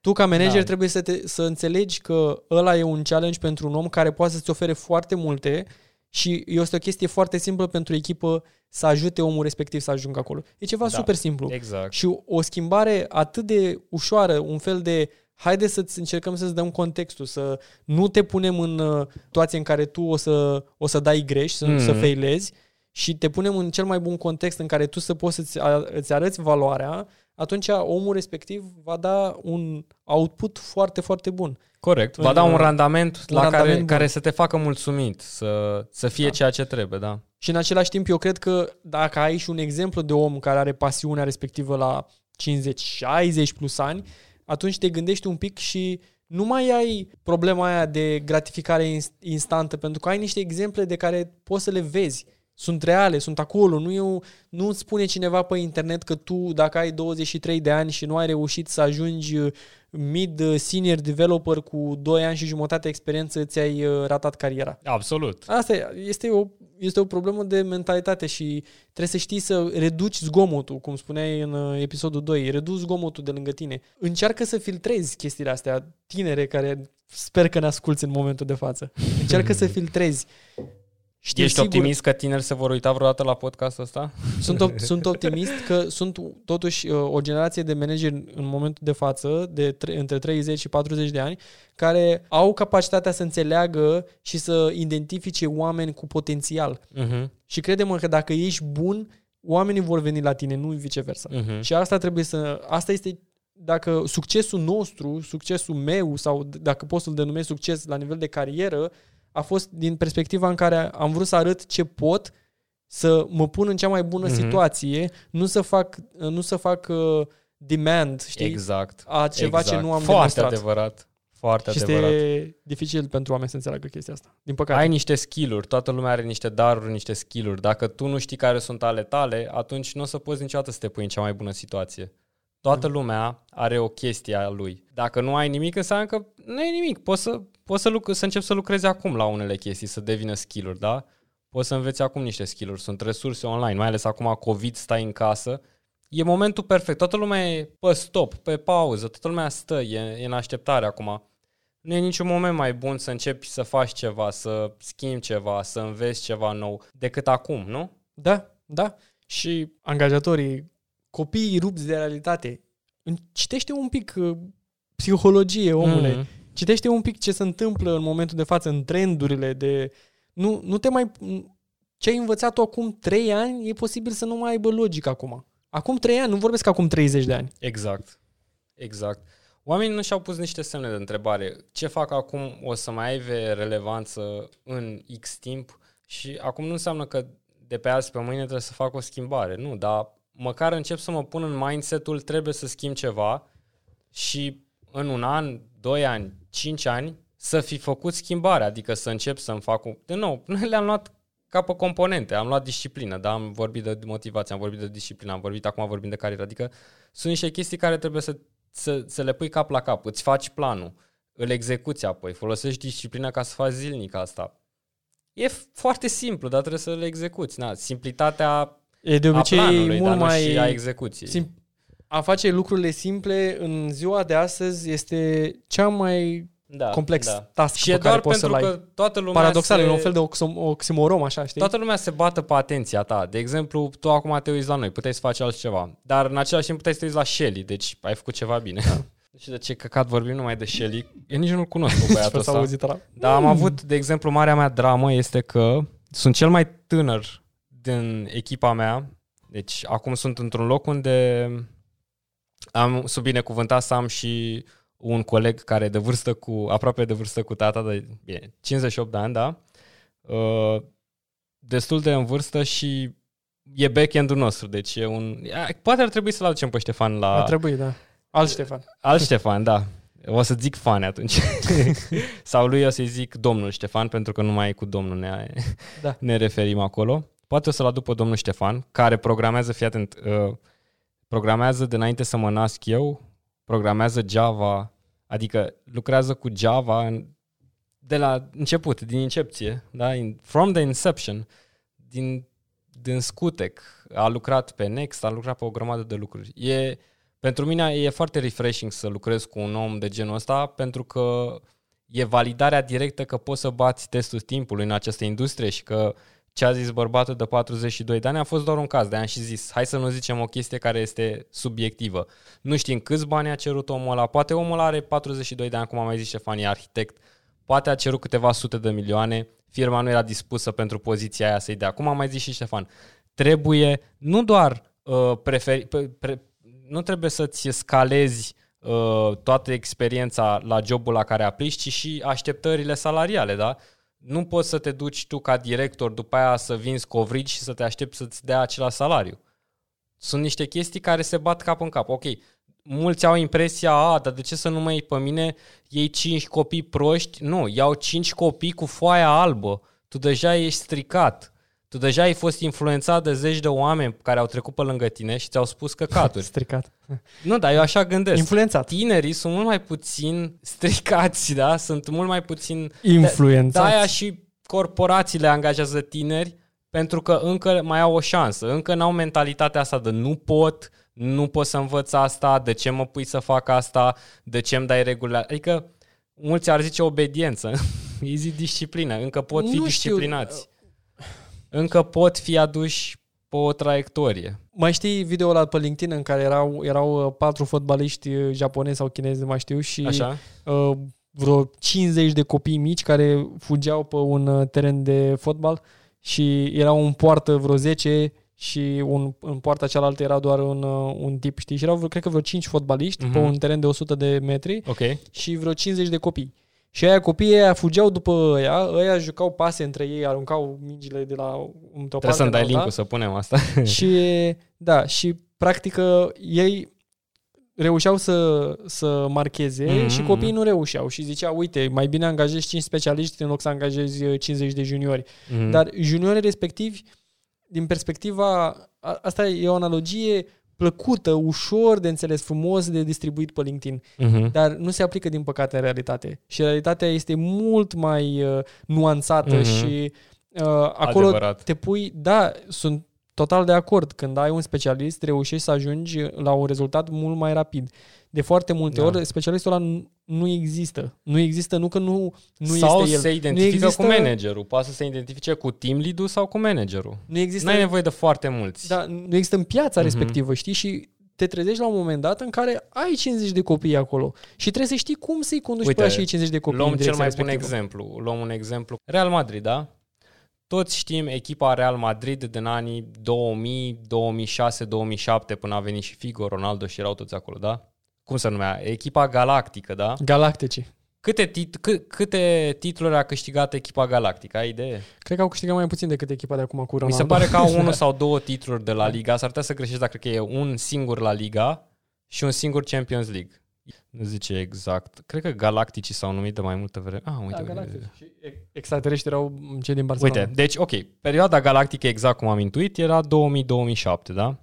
Tu ca manager Da. trebuie să, te, să înțelegi că ăla e un challenge pentru un om care poate să-ți ofere foarte multe și este o chestie foarte simplă pentru echipă să ajute omul respectiv să ajungă acolo. E ceva Da. super simplu. Exact. Și o schimbare atât de ușoară, un fel de haide să încercăm să-ți dăm contextul, să nu te punem în uh, situație în care tu o să, o să dai greș, să, Mhm. să failezi și te punem în cel mai bun context în care tu să poți să-ți îți arăți valoarea, atunci omul respectiv va da un output foarte, foarte bun. Corect. Va În, da un uh, randament un la randament care, bun. care să te facă mulțumit, să, să fie Da. ceea ce trebuie, da. Și în același timp eu cred că dacă ai și un exemplu de om care are pasiunea respectivă la 50-60 plus ani, atunci te gândești un pic și nu mai ai problema aia de gratificare ins- instantă, pentru că ai niște exemple de care poți să le vezi. Sunt reale, sunt acolo. Nu, eu, nu îți spune cineva pe internet că tu, dacă ai 23 de ani și nu ai reușit să ajungi uh, mid uh, senior developer cu 2 ani și jumătate experiență, ți-ai uh, ratat cariera. Absolut. Asta e, este o, este o problemă de mentalitate și trebuie să știi să reduci zgomotul, cum spuneai în uh, episodul 2, reduci zgomotul de lângă tine. Încearcă să filtrezi chestiile astea, tinere care sper că ne asculți în momentul de față. Încearcă să (laughs) filtrezi. Știu Ești sigur, optimist că tineri se vor uita vreodată la podcastul ăsta? Sunt, op- sunt optimist că sunt totuși uh, o generație de manageri în momentul de față, de tre- între 30 și 40 de ani, care au capacitatea să înțeleagă și să identifice oameni cu potențial. Uh-huh. Și credem că dacă ești bun, oamenii vor veni la tine, nu viceversa. Uh-huh. Și asta trebuie să... Asta este dacă succesul nostru, succesul meu sau d- dacă pot să-l denumesc succes la nivel de carieră, a fost din perspectiva în care am vrut să arăt ce pot să mă pun în cea mai bună Mhm. situație, nu să fac, nu să fac uh, demand, știi, Exact. a ceva exact. ce nu am Foarte demonstrat. adevărat. Foarte și adevărat. este dificil pentru oameni să înțeleagă chestia asta. Din păcate. Ai niște skill-uri, toată lumea are niște daruri, niște skill-uri. Dacă tu nu știi care sunt ale tale, atunci nu o să poți niciodată să te pui în cea mai bună situație. Toată lumea are o chestie a lui. Dacă nu ai nimic, înseamnă că nu e nimic. Poți să, poți să, lucr- să începi să lucrezi acum la unele chestii, să devină skill-uri, da? Poți să înveți acum niște skill-uri. Sunt resurse online, mai ales acum COVID, stai în casă. E momentul perfect. Toată lumea e pe stop, pe pauză, toată lumea stă, e, e în așteptare acum. Nu e niciun moment mai bun să începi să faci ceva, să schimbi ceva, să înveți ceva nou, decât acum, nu? Da, da. Și angajatorii, copiii rupți de realitate, în- citește un pic uh, psihologie, omule. Mhm. Citește un pic ce se întâmplă în momentul de față, în trendurile de... Nu, nu te mai... Ce ai învățat tu acum 3 ani, e posibil să nu mai aibă logică acum. Acum 3 ani, nu vorbesc acum 30 de ani. Exact. Exact. Oamenii nu și-au pus niște semne de întrebare. Ce fac acum o să mai aibă relevanță în X timp și acum nu înseamnă că de pe azi pe mâine trebuie să fac o schimbare. Nu, dar măcar încep să mă pun în mindset-ul trebuie să schimb ceva și în un an, doi ani, cinci ani să fi făcut schimbarea, adică să încep să-mi fac... Un... De nou, noi (laughs) le-am luat ca pe componente. Am luat disciplină, da? am vorbit de motivație, am vorbit de disciplină, am vorbit acum vorbim de carieră. Adică sunt niște chestii care trebuie să, să, să le pui cap la cap. Îți faci planul, îl execuți apoi, folosești disciplina ca să faci zilnic asta. E foarte simplu, dar trebuie să le execuți. Na, simplitatea E de a obicei planului, mult dar mai... nu și a execuției. Sim- a face lucrurile simple în ziua de astăzi este cea mai da, complex da. task Și pe e care doar poți pentru să-l că ai. toată lumea Paradoxal, se... e un fel de oxom- oximorom, așa, știi? Toată lumea se bată pe atenția ta. De exemplu, tu acum te uiți la noi, puteai să faci altceva. Dar în același timp puteai să te uiți la Shelly, deci ai făcut ceva bine. Da. Nu (laughs) știu de ce căcat vorbim numai de Shelly. Eu nici nu-l cunosc pe (laughs) băiatul s-a ăsta. auzit ăla. Dar am avut, de exemplu, marea mea dramă este că sunt cel mai tânăr din echipa mea. Deci acum sunt într-un loc unde am sub binecuvântat să am și un coleg care e de vârstă cu, aproape de vârstă cu tata, de bine, 58 de ani, da? Uh, destul de în vârstă și e back-end-ul nostru, deci e un... Poate ar trebui să-l aducem pe Ștefan la... Ar trebui, da. Alt Ștefan. Alt Ștefan, da. O să zic fan atunci. (laughs) Sau lui o să-i zic domnul Ștefan, pentru că numai cu domnul ne, Da. ne referim acolo. Poate o să-l aduc pe domnul Ștefan, care programează, fii atent, uh, programează de înainte să mă nasc eu, programează Java, adică lucrează cu Java în, de la început, din incepție, da? In, from the inception, din, din Scutec, a lucrat pe Next, a lucrat pe o grămadă de lucruri. E, pentru mine e foarte refreshing să lucrez cu un om de genul ăsta, pentru că e validarea directă că poți să bați testul timpului în această industrie și că ce a zis bărbatul de 42 de ani a fost doar un caz. De am și zis, hai să nu zicem o chestie care este subiectivă. Nu știm câți bani a cerut omul ăla, poate omul ăla are 42 de ani, cum am mai zis Ștefan, e arhitect, poate a cerut câteva sute de milioane, firma nu era dispusă pentru poziția aia să-i dea. Cum am mai zis și Ștefan, trebuie nu doar uh, preferi, pre, pre, nu trebuie să-ți scalezi uh, toată experiența la jobul la care aplici, ci și așteptările salariale, da? Nu poți să te duci tu ca director după aia să vinzi covrigi și să te aștepți să-ți dea același salariu. Sunt niște chestii care se bat cap în cap. Ok, mulți au impresia, a, dar de ce să nu mă iei pe mine, iei cinci copii proști? Nu, iau cinci copii cu foaia albă. Tu deja ești stricat. Tu deja ai fost influențat de zeci de oameni care au trecut pe lângă tine și ți-au spus căcaturi. (laughs) Stricat. nu, dar eu așa gândesc. Influențat. Tinerii sunt mult mai puțin stricați, da? Sunt mult mai puțin... Influențați. De-aia și corporațiile angajează tineri pentru că încă mai au o șansă. Încă n-au mentalitatea asta de nu pot, nu pot să învăț asta, de ce mă pui să fac asta, de ce îmi dai regulile. Adică mulți ar zice obediență, (laughs) îi zi disciplină, încă pot fi Nu disciplinați. știu. Încă pot fi aduși pe o traiectorie. Mai știi video ăla pe LinkedIn în care erau, erau uh, patru fotbaliști uh, japonezi sau chinezi, nu mai știu, și Așa? uh, vreo 50 de copii mici care fugeau pe un uh, teren de fotbal și erau în poartă vreo 10 și un, în poarta cealaltă era doar un, uh, un tip, știi? Și erau, vreo, cred că vreo 5 fotbaliști Mhm. pe un teren de 100 de metri Ok. și vreo 50 de copii. Și aia copiii aia fugeau după ăia, ăia jucau pase între ei, aruncau mingile de la într-o Trebuie să-mi parte dai la alta. link-ul să punem asta. (laughs) Și da, și practic uh, ei reușeau să, să marcheze Mhm. mm-hmm. și copiii nu reușeau și zicea, uite, mai bine angajezi 5 specialiști în loc să angajezi uh, 50 de juniori. Mhm. Dar juniorii respectivi, din perspectiva, a, asta e o analogie plăcută, ușor de înțeles, frumos de distribuit pe LinkedIn, Mhm. dar nu se aplică din păcate în realitate. Și realitatea este mult mai uh, nuanțată Mhm. și uh, acolo Adevărat. te pui, da, sunt total de acord. Când ai un specialist, reușești să ajungi la un rezultat mult mai rapid. De foarte multe Da. ori, specialistul ăla nu- nu există. Nu există, nu că nu, nu sau este el. se nu identifică există, cu managerul. Poate să se identifice cu team lead-ul sau cu managerul. Nu există, N-ai nevoie de foarte mulți. da, nu există în piața Mhm. respectivă, știi? Și te trezești la un moment dat în care ai 50 de copii acolo și trebuie să știi cum să-i conduci Uite, pe acei 50 de copii Luăm în cel mai direcția bun respectivă. exemplu. Luăm un exemplu. Real Madrid, da? Toți știm echipa Real Madrid din anii 2000, 2006, 2007 până a venit și Figo, Ronaldo și erau toți acolo, da? Cum se numea? Echipa galactică, da? Galactici. Câte, tit- câ- câte titluri a câștigat echipa galactică? Ai idee? Cred că au câștigat mai puțin decât echipa de acum cu Ronaldo. Mi se pare că au (laughs) unul sau două titluri de la Liga. S-ar putea să greșești, dar cred că e un singur la Liga și un singur Champions League. Nu zice exact. Cred că Galacticii s-au numit de mai multă vreme. Ah, uite. Da, uite, Galactici. uite. Și extraterestri erau cei din Barcelona. Uite, deci, ok, perioada galactică, exact cum am intuit, era 2000-2007, da?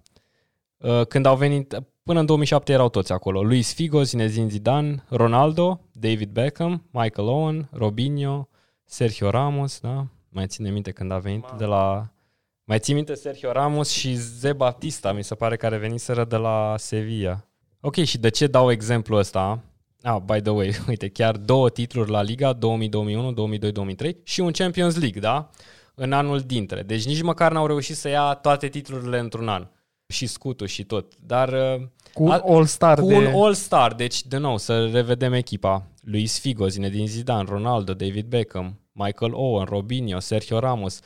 Uh, Când au venit, până în 2007 erau toți acolo. Luis Figo, Zinedine Zidane, Ronaldo, David Beckham, Michael Owen, Robinho, Sergio Ramos, da? Mai ține minte când a venit de la... Mai țin minte Sergio Ramos și Ze Batista, mi se pare, care veniseră de la Sevilla. Ok, și de ce dau exemplu ăsta? Ah, by the way, (laughs) uite, chiar două titluri la Liga, 2000-2001, 2002-2003 și un Champions League, da? În anul dintre. Deci nici măcar n-au reușit să ia toate titlurile într-un an. Și scutul și tot. Dar uh, Cu un A- all-star cu de... un all-star, deci de nou să revedem echipa. Luis Figo, Zinedine Zidane, Ronaldo, David Beckham, Michael Owen, Robinho, Sergio Ramos,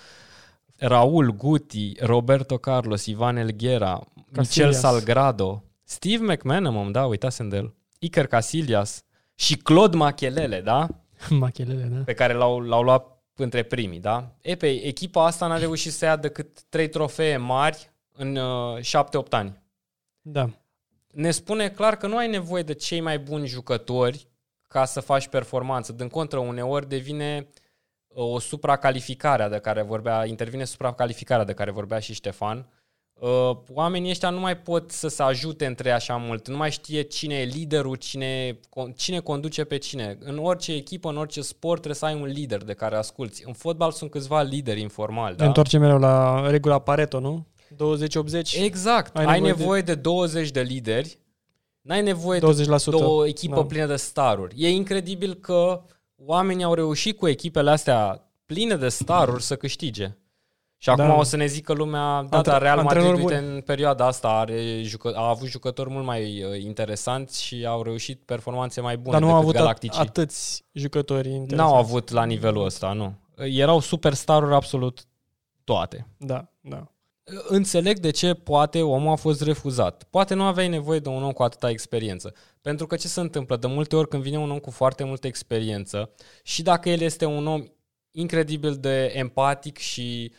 Raul Guti, Roberto Carlos, Ivan Elguera, Michel Casillas. Salgrado, Steve McManaman, da, uitasem de el, Iker Casillas și Claude Machelele, da? (laughs) Machelele, da. Pe care l-au, l-au luat între primii, da? E, pe echipa asta n-a reușit să ia decât trei trofee mari în uh, 7-8 ani Da. ne spune clar că nu ai nevoie de cei mai buni jucători ca să faci performanță. Din contră, uneori devine uh, o supracalificare de care vorbea, intervine supracalificarea de care vorbea și Ștefan. Uh, Oamenii ăștia nu mai pot să se ajute între ei așa mult, nu mai știe cine e liderul, cine, cine conduce pe cine. În orice echipă, în orice sport trebuie să ai un lider de care asculți. În fotbal sunt câțiva lideri informali. Ne Da? întoarcem mereu la regula Pareto, nu? 20-80, Exact. Ai Ai, nevoie nevoie, de... de 20 de lideri, n-ai nevoie de 20%. de o echipă Da. da. plină de staruri. E incredibil că oamenii au reușit cu echipele astea pline de staruri să câștige. Și acum Da. o să ne zică lumea, da, Antre- dar Real Madrid, antrenori uite, în perioada asta are jucă, a avut jucători mult mai uh, interesanți și au reușit performanțe mai bune Dar nu au decât avut at- galacticii. atâți jucători interesanți. N-au avut la nivelul ăsta, nu. Erau superstaruri absolut toate. Da, da. Înțeleg de ce poate omul a fost refuzat. Poate nu aveai nevoie de un om cu atâta experiență. Pentru că ce se întâmplă? De multe ori când vine un om cu foarte multă experiență și dacă el este un om incredibil de empatic și uh,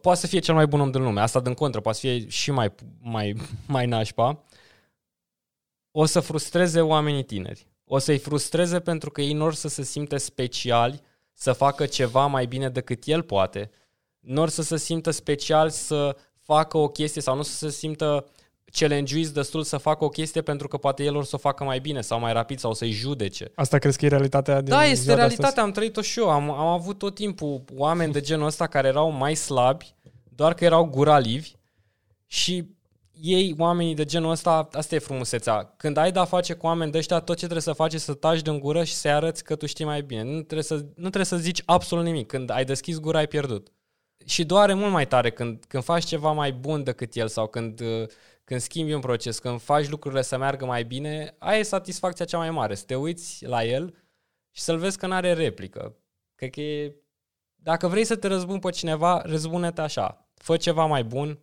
poate să fie cel mai bun om din lume, asta din contră, poate să fie și mai, mai, mai nașpa, o să frustreze oamenii tineri. O să-i frustreze pentru că ei nu or să se simte speciali, să facă ceva mai bine decât el poate, nu or să se simtă special să facă o chestie sau nu să se simtă challenge destul să facă o chestie pentru că poate el or să o facă mai bine sau mai rapid sau să-i judece. Asta crezi că e realitatea din Da, este ziua de astăzi? realitatea, am trăit-o și eu. Am, am avut tot timpul oameni de genul ăsta care erau mai slabi, doar că erau guralivi și ei, oamenii de genul ăsta, asta e frumusețea. Când ai de-a face cu oameni de ăștia, tot ce trebuie să faci e să taci din gură și să-i arăți că tu știi mai bine. Nu trebuie să, nu trebuie să zici absolut nimic. Când ai deschis gura, ai pierdut. Și doare mult mai tare când, când faci ceva mai bun decât el sau când, uh, când schimbi un proces, când faci lucrurile să meargă mai bine, aia e satisfacția cea mai mare. Să te uiți la el și să-l vezi că nu are replică. Cred că e... Dacă vrei să te răzbuni pe cineva, răzbune-te așa. Fă ceva mai bun,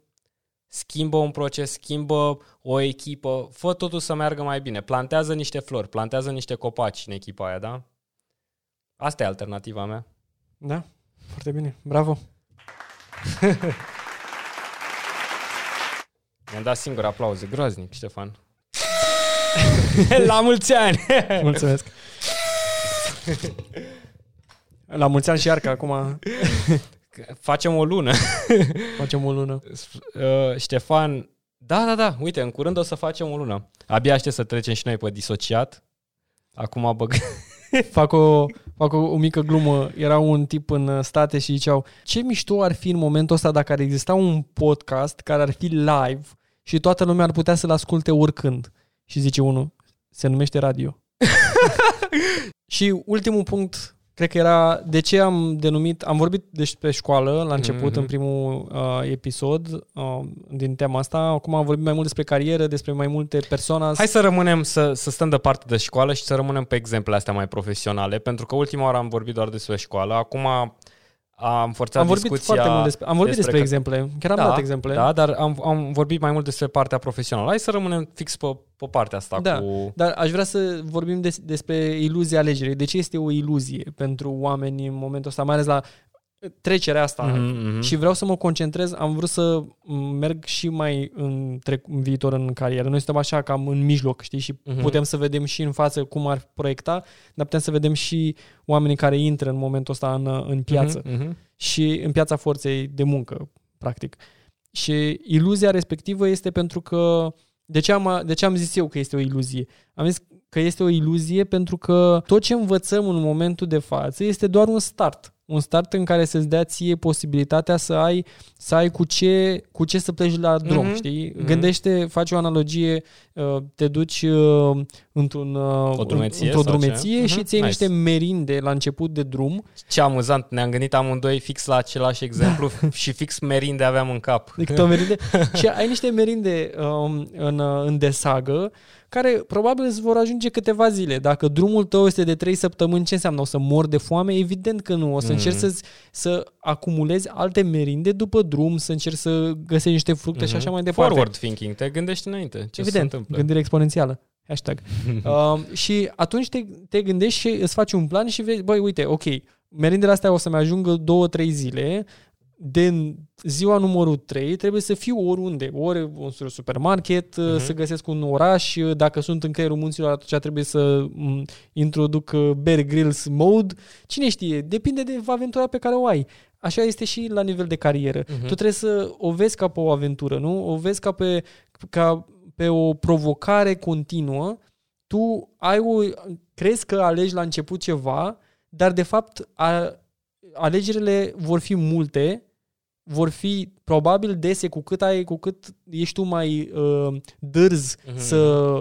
schimbă un proces, schimbă o echipă, fă totul să meargă mai bine. Plantează niște flori, plantează niște copaci în echipa aia, da? Asta e alternativa mea. Da, foarte bine. Bravo. (laughs) Mi-am dat singur aplauze. Groaznic, Ștefan. (laughs) La mulți ani! (laughs) Mulțumesc. La mulți ani și iar că acum Facem o lună. (laughs) facem o lună. Uh, Ștefan, da, da, da, uite, în curând o să facem o lună. Abia aștept să trecem și noi pe disociat. Acum băg... Fac o, fac o, o mică glumă. Era un tip în state și ziceau ce mișto ar fi în momentul ăsta dacă ar exista un podcast care ar fi live și toată lumea ar putea să-l asculte oricând. Și zice unul, se numește radio. (laughs) și ultimul punct, cred că era de ce am denumit, am vorbit despre școală la început, Mhm. în primul uh, episod uh, din tema asta. Acum am vorbit mai mult despre carieră, despre mai multe persoane. Hai să rămânem, să, să stăm departe de școală și să rămânem pe exemplele astea mai profesionale, pentru că ultima oară am vorbit doar despre școală. Acum am forțat am vorbit discuția foarte mult despre, am vorbit despre, despre exemple. Chiar am da, dat exemple. Da, dar am, am vorbit mai mult despre partea profesională. Hai să rămânem fix pe, pe partea asta Da. cu... Dar aș vrea să vorbim des, despre iluzia alegerii. De ce este o iluzie pentru oameni în momentul ăsta, mai ales la trecerea asta. Mhm, mhm. Și vreau să mă concentrez, am vrut să merg și mai în, trec, în viitor în carieră. Noi suntem așa cam în mijloc, știi, și Mhm. putem să vedem și în față cum ar proiecta, dar putem să vedem și oamenii care intră în momentul ăsta în, în piață Mhm, mhm. și în piața forței de muncă, practic. Și iluzia respectivă este pentru că de ce, am, de ce am zis eu că este o iluzie? Am zis că este o iluzie pentru că tot ce învățăm în momentul de față este doar un start. Un start în care să-ți dea ție posibilitatea să ai, să ai cu, ce, cu ce să pleci la drum, Mhm, știi? mhm. Gândește, faci o analogie, uh, te duci uh, într-un, uh, O drumeție într-o sau ce? drumeție și Mhm, îți iei nice. niște merinde la început de drum Ce amuzant, ne-am gândit amândoi fix la același exemplu (laughs) și fix merinde aveam în cap. decât o merinde. (laughs) și ai niște merinde um, în, uh, în desagă care probabil îți vor ajunge câteva zile. Dacă drumul tău este de 3 săptămâni, ce înseamnă? O să mor de foame? Evident că nu. O să Mm. încerci să, să acumulezi alte merinde după drum, să încerci să găsești niște fructe și așa mai departe. Forward thinking, te gândești înainte. Ce se Evident, întâmplă? gândire exponențială. Hashtag. (laughs) um, și atunci te, te gândești și îți faci un plan și vezi, băi, uite, ok, merindele astea o să-mi ajungă două, trei zile, de ziua numărul 3 trebuie să fiu oriunde, ori un supermarket, Mhm. uh-huh. să găsesc un oraș, dacă sunt în creierul munților, atunci trebuie să m, introduc uh, Bear Grylls mode. Cine știe, depinde de aventura pe care o ai. Așa este și la nivel de carieră. Mhm. Tu trebuie să o vezi ca pe o aventură, nu? O vezi ca pe, ca pe o provocare continuă. Tu ai o, crezi că alegi la început ceva, dar de fapt a, alegerile vor fi multe, vor fi probabil dese cu cât ai, cu cât ești tu mai uh, dârz Mhm. să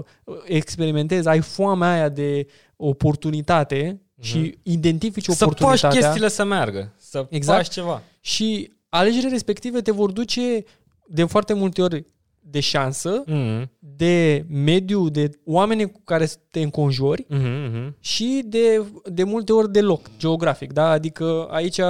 experimentezi, ai foamea aia de oportunitate și identifici Să pași oportunitatea chestiile să meargă. Să Exact. faci ceva. și alegerile respective te vor duce de foarte multe ori de șansă, Mm-hmm. de mediu, de oameni cu care te înconjori Mm-hmm. și de, de multe ori de loc geografic. Da? Adică aici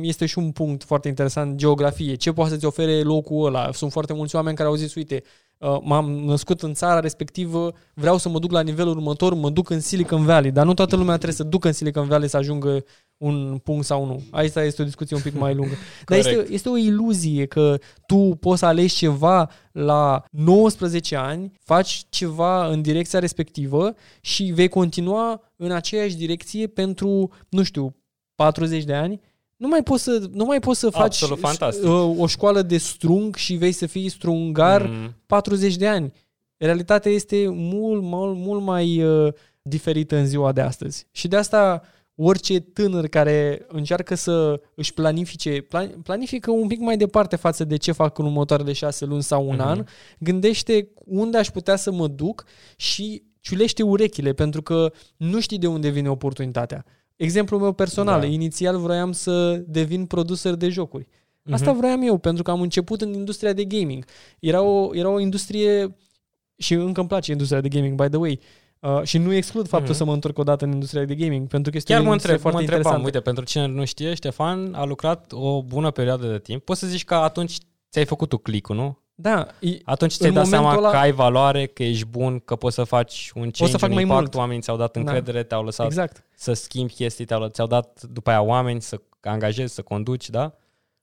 este și un punct foarte interesant, geografie. Ce poate să-ți ofere locul ăla? Sunt foarte mulți oameni care au zis, uite, uh, m-am născut în țara respectivă, vreau să mă duc la nivelul următor, mă duc în Silicon Valley, dar nu toată lumea trebuie să ducă în Silicon Valley să ajungă un punct sau nu. Aici este o discuție un pic mai lungă. (laughs) Dar este, Corect. este o iluzie că tu poți să alegi ceva la 19 ani, faci ceva în direcția respectivă și vei continua în aceeași direcție pentru, nu știu, 40 de ani. Nu mai poți să, nu mai poți să faci Absolut fantastic. uh, o școală de strung și vei să fii strungar Mm. 40 de ani. Realitatea este mult, mult, mult mai uh, diferită în ziua de astăzi. Și de asta orice tânăr care încearcă să își planifice, plan, planifică un pic mai departe față de ce fac în următoarele șase luni sau un Mhm. an, gândește unde aș putea să mă duc și ciulește urechile, pentru că nu știi de unde vine oportunitatea. Exemplul meu personal, Da. inițial vroiam să devin producer de jocuri. Asta Mhm. vroiam eu, pentru că am început în industria de gaming. Era o, era o industrie și încă îmi place industria de gaming, by the way. Uh, și nu exclud faptul Mhm. să mă întorc o dată în industria de gaming, pentru că este Chiar o mă, industrie întreb, mă foarte întrebam, interesantă. uite, pentru cine nu știe, Ștefan a lucrat o bună perioadă de timp. Poți să zici că atunci ți-ai făcut tu click nu? Da, e- Atunci ți-ai În dat momentul seama ăla- că ai valoare, că ești bun, că poți să faci un change, să fac un mai impact, mult. oamenii ți-au dat Da. încredere, te-au lăsat exact. să schimbi chestii, te-au, ți-au dat după aia oameni să angajezi, să conduci, da?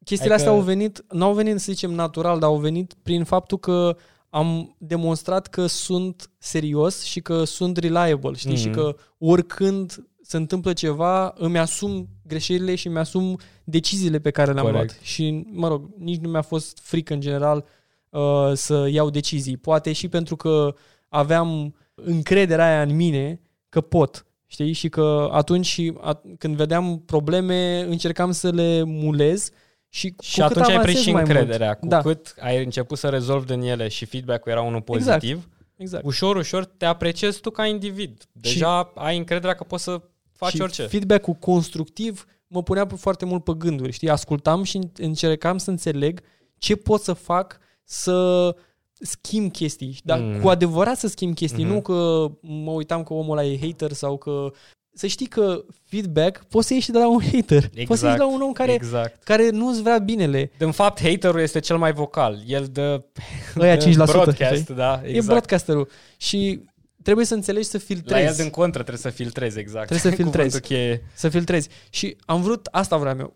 Chestiile Adică- astea au venit, nu au venit să zicem natural, dar au venit prin faptul că am demonstrat că sunt serios și că sunt reliable, știi? Mhm. Și că oricând se întâmplă ceva, îmi asum greșelile și îmi asum deciziile pe care le-am Corect. luat. Și, mă rog, nici nu mi-a fost frică în general uh, să iau decizii. Poate și pentru că aveam încrederea aia în mine că pot. Știi? Și că atunci at- când vedeam probleme, încercam să le mulez și, Și cu cât atunci ai avansez prins și mai încrederea. Mult. Cu Da, cât ai început să rezolvi din ele și feedback-ul era unul Exact. pozitiv, exact. ușor, ușor te apreciezi tu ca individ. Deja ai încrederea că poți să faci și orice. feedback-ul constructiv mă punea pe foarte mult pe gânduri, știi? Ascultam și încercam să înțeleg ce pot să fac să schimb chestii, dar Mm. cu adevărat să schimb chestii, Mhm. nu că mă uitam că omul ăla e hater sau că... Să știi că feedback poți să ieși de la un hater. Poți să ieși de la un om care, exact. care nu-ți vrea binele. În fapt, haterul este cel mai vocal. El dă Ăia (laughs) dă 5%. broadcast, știi? da, E exact. broadcasterul. Și trebuie să înțelegi să La filtrezi. el din contră trebuie să filtrezi, exact. Trebuie să (laughs) filtrezi. Cuvântul cheie. Să filtrezi. Și am vrut, asta vreau eu.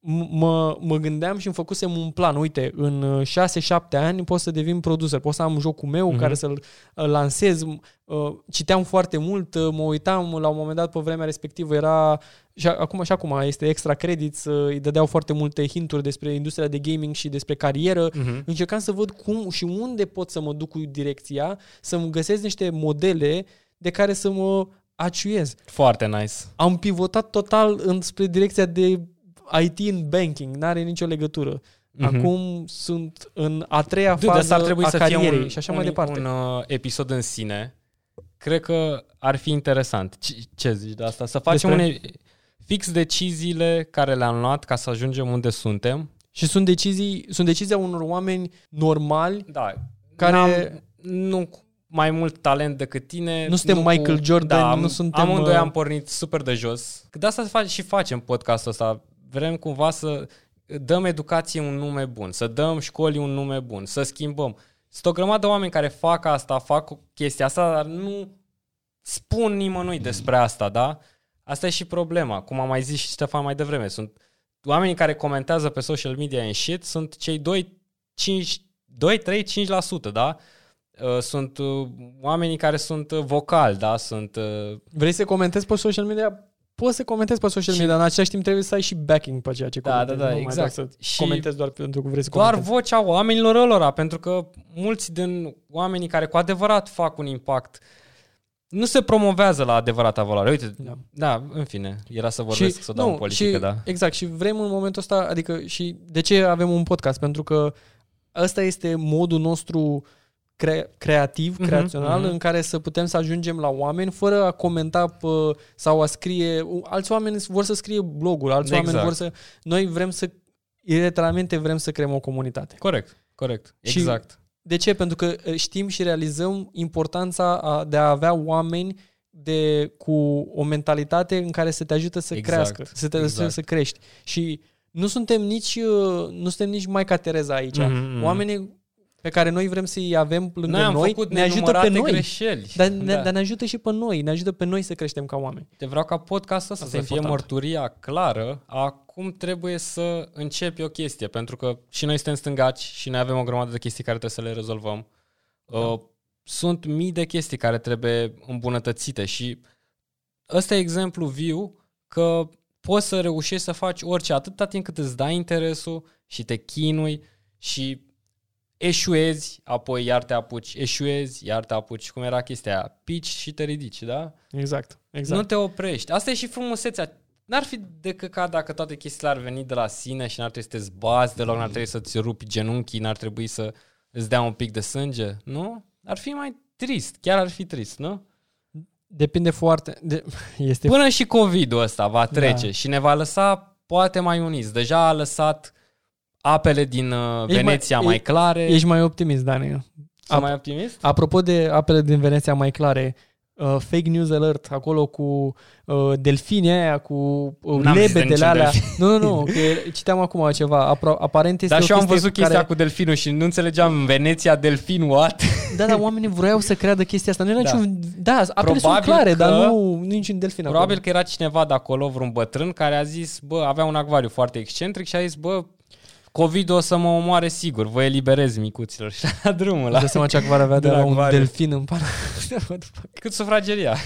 M- Mă, mă gândeam și îmi făcusem un plan. Uite, în uh, 6-7 ani pot să devin producer, pot să am jocul meu Mhm. care să-l uh, lansez. Uh, Citeam foarte mult, uh, mă uitam la un moment dat pe vremea respectivă era și a- acum și acum este extra credits, uh, îi dădeau foarte multe hinturi despre industria de gaming și despre carieră. Mhm. Încercam să văd cum și unde pot să mă duc cu direcția, să-mi găsesc niște modele de care să mă aciuiez Foarte nice. am pivotat total înspre direcția de IT în banking, n-are nicio legătură. Mhm. Acum sunt în a treia Dude, fază asta ar trebui a să fie carierei un, și așa un, mai departe. un uh, episod în sine. Cred că ar fi interesant. Ce, ce zici de asta? Să facem Despre? une, fix deciziile care le-am luat ca să ajungem unde suntem. Și sunt decizii, sunt decizia unor oameni normali, Da. Care- N-am, nu cu mai mult talent decât tine. Nu suntem Michael Jordan, da, nu suntem, Amândoi uh, am pornit super de jos. De asta se face și facem podcastul ăsta. Vrem cumva să dăm educație un nume bun, să dăm școlii un nume bun, să schimbăm. Sunt o grămadă de oameni care fac asta, fac chestia asta, dar nu spun nimănui despre asta, da? Asta e și problema, cum am mai zis și Ștefan mai devreme. Sunt oamenii care comentează pe social media în shit, sunt cei 2, 5, 2 3, 5%, da? Uh, Sunt uh, oamenii care sunt uh, vocali, da? Sunt uh, vrei să comentezi pe social media, poți să comentezi pe social Și- media, dar în același timp trebuie să ai și backing pe ceea ce Da, comentezi. da, da, nu mai exact. doar să Și- comentezi doar pentru că vrei să doar comentezi. vocea oamenilor ălora, pentru că mulți din oamenii care cu adevărat fac un impact nu se promovează la adevărata valoare. Uite, da, Da. da în fine, era să vorbesc, să dau în politică, și, da. Exact, și vrem în momentul ăsta, adică și de ce avem un podcast? Pentru că ăsta este modul nostru cre- creativ, Mhm, creațional, mhm. în care să putem să ajungem la oameni fără a comenta pe, sau a scrie... Alți oameni vor să scrie bloguri, alți Exact. oameni vor să... Noi vrem să literalmente vrem să creăm o comunitate. Corect, corect. Și- Exact. De ce? Pentru că uh, știm și realizăm importanța a, de a avea oameni de, cu o mentalitate în care să te ajută să Exact, crească, să te ajută exact. să crești. Și nu suntem nici, uh, nu suntem nici mai Tereza aici. Mhm, mhm. Oamenii pe care noi vrem să-i avem lângă Noi am noi, făcut ne ajută pe nenumărate noi. greșeli. Dar, ne, dar ne ajută și pe noi, ne ajută pe noi să creștem ca oameni. Te vreau ca podcastul ăsta Asta să e fie important. mărturia clară a cum trebuie să începi o chestie, pentru că și noi suntem stângaci și noi avem o grămadă de chestii care trebuie să le rezolvăm. Da. Uh, sunt mii de chestii care trebuie îmbunătățite și ăsta e exemplu viu că poți să reușești să faci orice atâta timp cât îți dai interesul și te chinui și eșuezi, apoi iar te apuci, eșuezi, iar te apuci, cum era chestia aia, pici și te ridici, da? Exact, Exact. Nu te oprești. Asta e și frumusețea. N-ar fi de căcat dacă toate chestiile ar veni de la sine și n-ar trebui să te zbați deloc, n-ar trebui să-ți rupi genunchii, n-ar trebui să îți dea un pic de sânge, nu? Ar fi mai trist, chiar ar fi trist, nu? Depinde foarte... De, (laughs) este Până și COVID-ul ăsta va trece Da. și ne va lăsa poate mai uniți. Deja a lăsat apele din uh, Ești mai- Veneția mai, e- clare. Ești mai optimist, Dani. Sunt ap- mai optimist? Apropo de apele din Veneția mai clare, uh, fake news alert acolo cu uh, delfini aia, cu uh, N-am zis de lebedele niciun alea. delfin. Nu, nu, nu, (laughs) că citeam acum ceva. Apro- aparent este Dar o și eu am chestie văzut chestia care... cu delfinul și nu înțelegeam Veneția, delfin, what? Da, dar oamenii vreau să creadă chestia asta. Nu era Da. niciun... Da, apele sunt Probabil clare, că- dar nu, nu niciun delfin Probabil acolo. că era cineva de acolo, vreun bătrân, care a zis, bă, avea un acvariu foarte excentric și a zis, bă, COVID o să mă omoare sigur, vă eliberez micuților (laughs) și la drumul Îți la dai seama ce acvar avea de De la la un acvariu. delfin în pana. (laughs) cât sufrageria.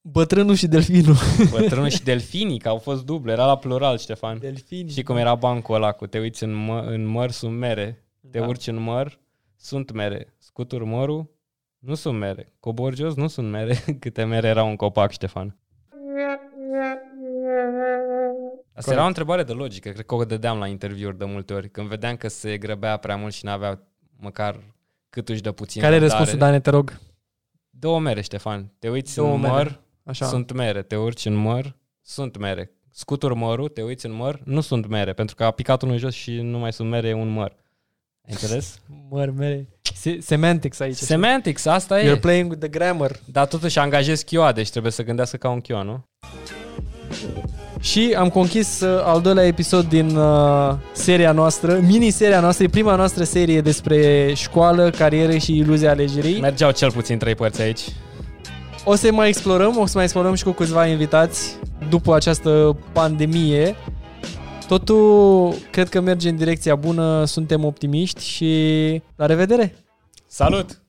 Bătrânul și delfinul. (laughs) Bătrânul și delfinii, că au fost duble, era la plural, Ștefan. Delfini. Și cum era bancul ăla cu te uiți în, mă, în măr, sunt mere, te Da. urci în măr, sunt mere, scuturi mărul, nu sunt mere, cobor jos, nu sunt mere, câte mere erau un copac, Ștefan. Asta era o întrebare de logică, cred că o dădeam la interviuri de multe ori, când vedeam că se grăbea prea mult și n-avea măcar cât își dă puțin Care e răbdare. răspunsul, Dani, te rog? Două mere, Ștefan. Te uiți Două în mere. măr, Așa. sunt mere. Te urci în măr, sunt mere. Scuturi mărul, te uiți în măr, nu sunt mere, pentru că a picat unul jos și nu mai sunt mere, e un măr. Ai înțeles? (laughs) Măr, mere. Se- Semantics aici. Semantics, asta You're e. playing with the grammar. Dar totuși angajez chioa, deci trebuie să gândească ca un chioa, nu? Și am conchis uh, al doilea episod din uh, seria noastră, mini-seria noastră, e prima noastră serie despre școală, carieră și iluzia alegerii. Mergeau cel puțin trei părți aici. O să mai explorăm, o să mai explorăm și cu câțiva invitați după această pandemie. Totul cred că merge în direcția bună, suntem optimiști și la revedere! Salut!